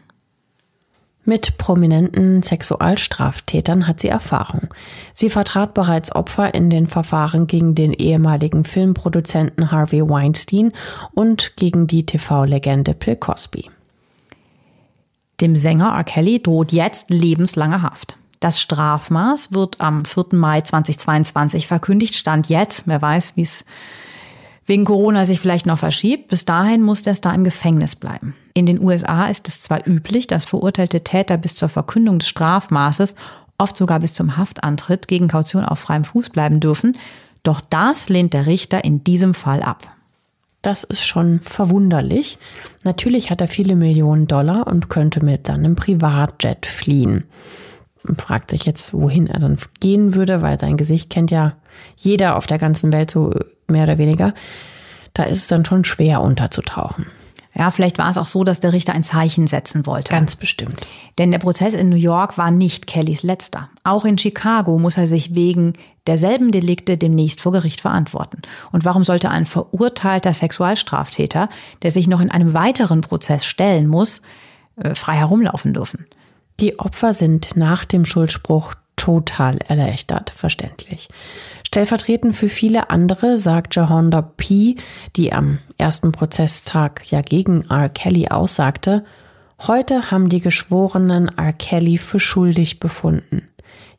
Mit prominenten Sexualstraftätern hat sie Erfahrung. Sie vertrat bereits Opfer in den Verfahren gegen den ehemaligen Filmproduzenten Harvey Weinstein und gegen die TV-Legende Bill Cosby. Dem Sänger R. Kelly droht jetzt lebenslange Haft. Das Strafmaß wird am 4. Mai 2022 verkündigt. Stand jetzt, wer weiß, wie es wegen Corona sich vielleicht noch verschiebt. Bis dahin muss der Star im Gefängnis bleiben. In den USA ist es zwar üblich, dass verurteilte Täter bis zur Verkündung des Strafmaßes, oft sogar bis zum Haftantritt, gegen Kaution auf freiem Fuß bleiben dürfen. Doch das lehnt der Richter in diesem Fall ab. Das ist schon verwunderlich. Natürlich hat er viele Millionen Dollar und könnte mit seinem Privatjet fliehen. Man fragt sich jetzt, wohin er dann gehen würde, weil sein Gesicht kennt ja jeder auf der ganzen Welt so mehr oder weniger. Da ist es dann schon schwer unterzutauchen. Ja, vielleicht war es auch so, dass der Richter ein Zeichen setzen wollte. Ganz bestimmt. Denn der Prozess in New York war nicht Kellys letzter. Auch in Chicago muss er sich wegen derselben Delikte demnächst vor Gericht verantworten. Und warum sollte ein verurteilter Sexualstraftäter, der sich noch in einem weiteren Prozess stellen muss, äh, frei herumlaufen dürfen? Die Opfer sind nach dem Schuldspruch total erleichtert, verständlich. Stellvertretend für viele andere sagt Jahonda P., die am ersten Prozesstag ja gegen R. Kelly aussagte, heute haben die Geschworenen R. Kelly für schuldig befunden.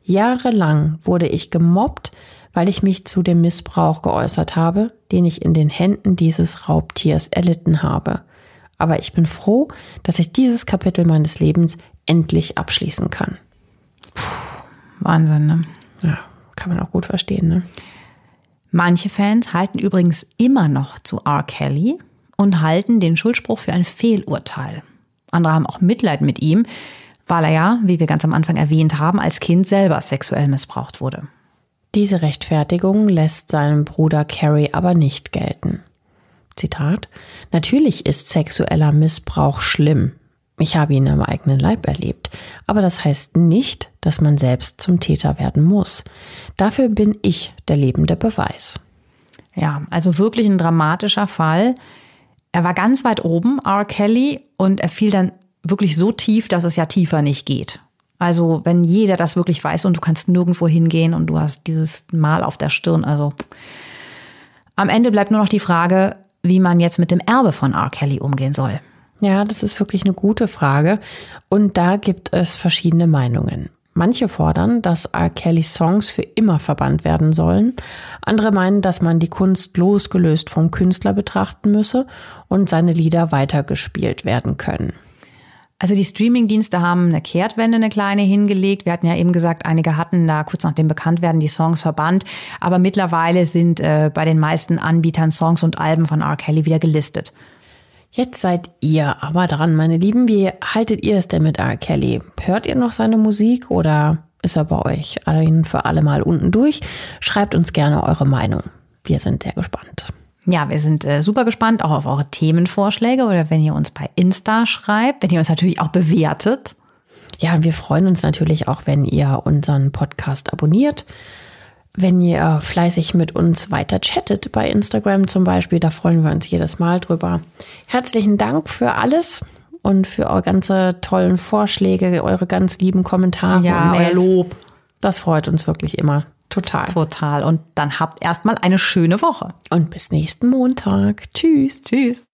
Jahrelang wurde ich gemobbt, weil ich mich zu dem Missbrauch geäußert habe, den ich in den Händen dieses Raubtiers erlitten habe. Aber ich bin froh, dass ich dieses Kapitel meines Lebens endlich abschließen kann. Puh, Wahnsinn, ne? Ja, kann man auch gut verstehen, ne? Manche Fans halten übrigens immer noch zu R. Kelly und halten den Schuldspruch für ein Fehlurteil. Andere haben auch Mitleid mit ihm, weil er ja, wie wir ganz am Anfang erwähnt haben, als Kind selber sexuell missbraucht wurde. Diese Rechtfertigung lässt seinem Bruder Carrie aber nicht gelten. Zitat Natürlich ist sexueller Missbrauch schlimm. Ich habe ihn am eigenen Leib erlebt, aber das heißt nicht, dass man selbst zum Täter werden muss. Dafür bin ich der lebende Beweis. Ja, also wirklich ein dramatischer Fall. Er war ganz weit oben, R. Kelly, und er fiel dann wirklich so tief, dass es ja tiefer nicht geht. Also wenn jeder das wirklich weiß und du kannst nirgendwo hingehen und du hast dieses Mal auf der Stirn, also am Ende bleibt nur noch die Frage, wie man jetzt mit dem Erbe von R. Kelly umgehen soll. Ja, das ist wirklich eine gute Frage. Und da gibt es verschiedene Meinungen. Manche fordern, dass R. Kellys Songs für immer verbannt werden sollen. Andere meinen, dass man die Kunst losgelöst vom Künstler betrachten müsse und seine Lieder weitergespielt werden können. Also die Streamingdienste haben eine Kehrtwende, eine kleine hingelegt. Wir hatten ja eben gesagt, einige hatten da kurz nach dem Bekanntwerden die Songs verbannt. Aber mittlerweile sind äh, bei den meisten Anbietern Songs und Alben von R. Kelly wieder gelistet. Jetzt seid ihr aber dran, meine Lieben. Wie haltet ihr es denn mit R. Kelly? Hört ihr noch seine Musik oder ist er bei euch ein für alle Mal unten durch? Schreibt uns gerne eure Meinung. Wir sind sehr gespannt. Ja, wir sind äh, super gespannt auch auf eure Themenvorschläge oder wenn ihr uns bei Insta schreibt, wenn ihr uns natürlich auch bewertet. Ja, und wir freuen uns natürlich auch, wenn ihr unseren Podcast abonniert. Wenn ihr fleißig mit uns weiter chattet bei Instagram zum Beispiel, da freuen wir uns jedes Mal drüber. Herzlichen Dank für alles und für eure ganze tollen Vorschläge, eure ganz lieben Kommentare ja, und Mails. Lob. Das freut uns wirklich immer. Total. Total. Und dann habt erstmal eine schöne Woche. Und bis nächsten Montag. Tschüss. Tschüss.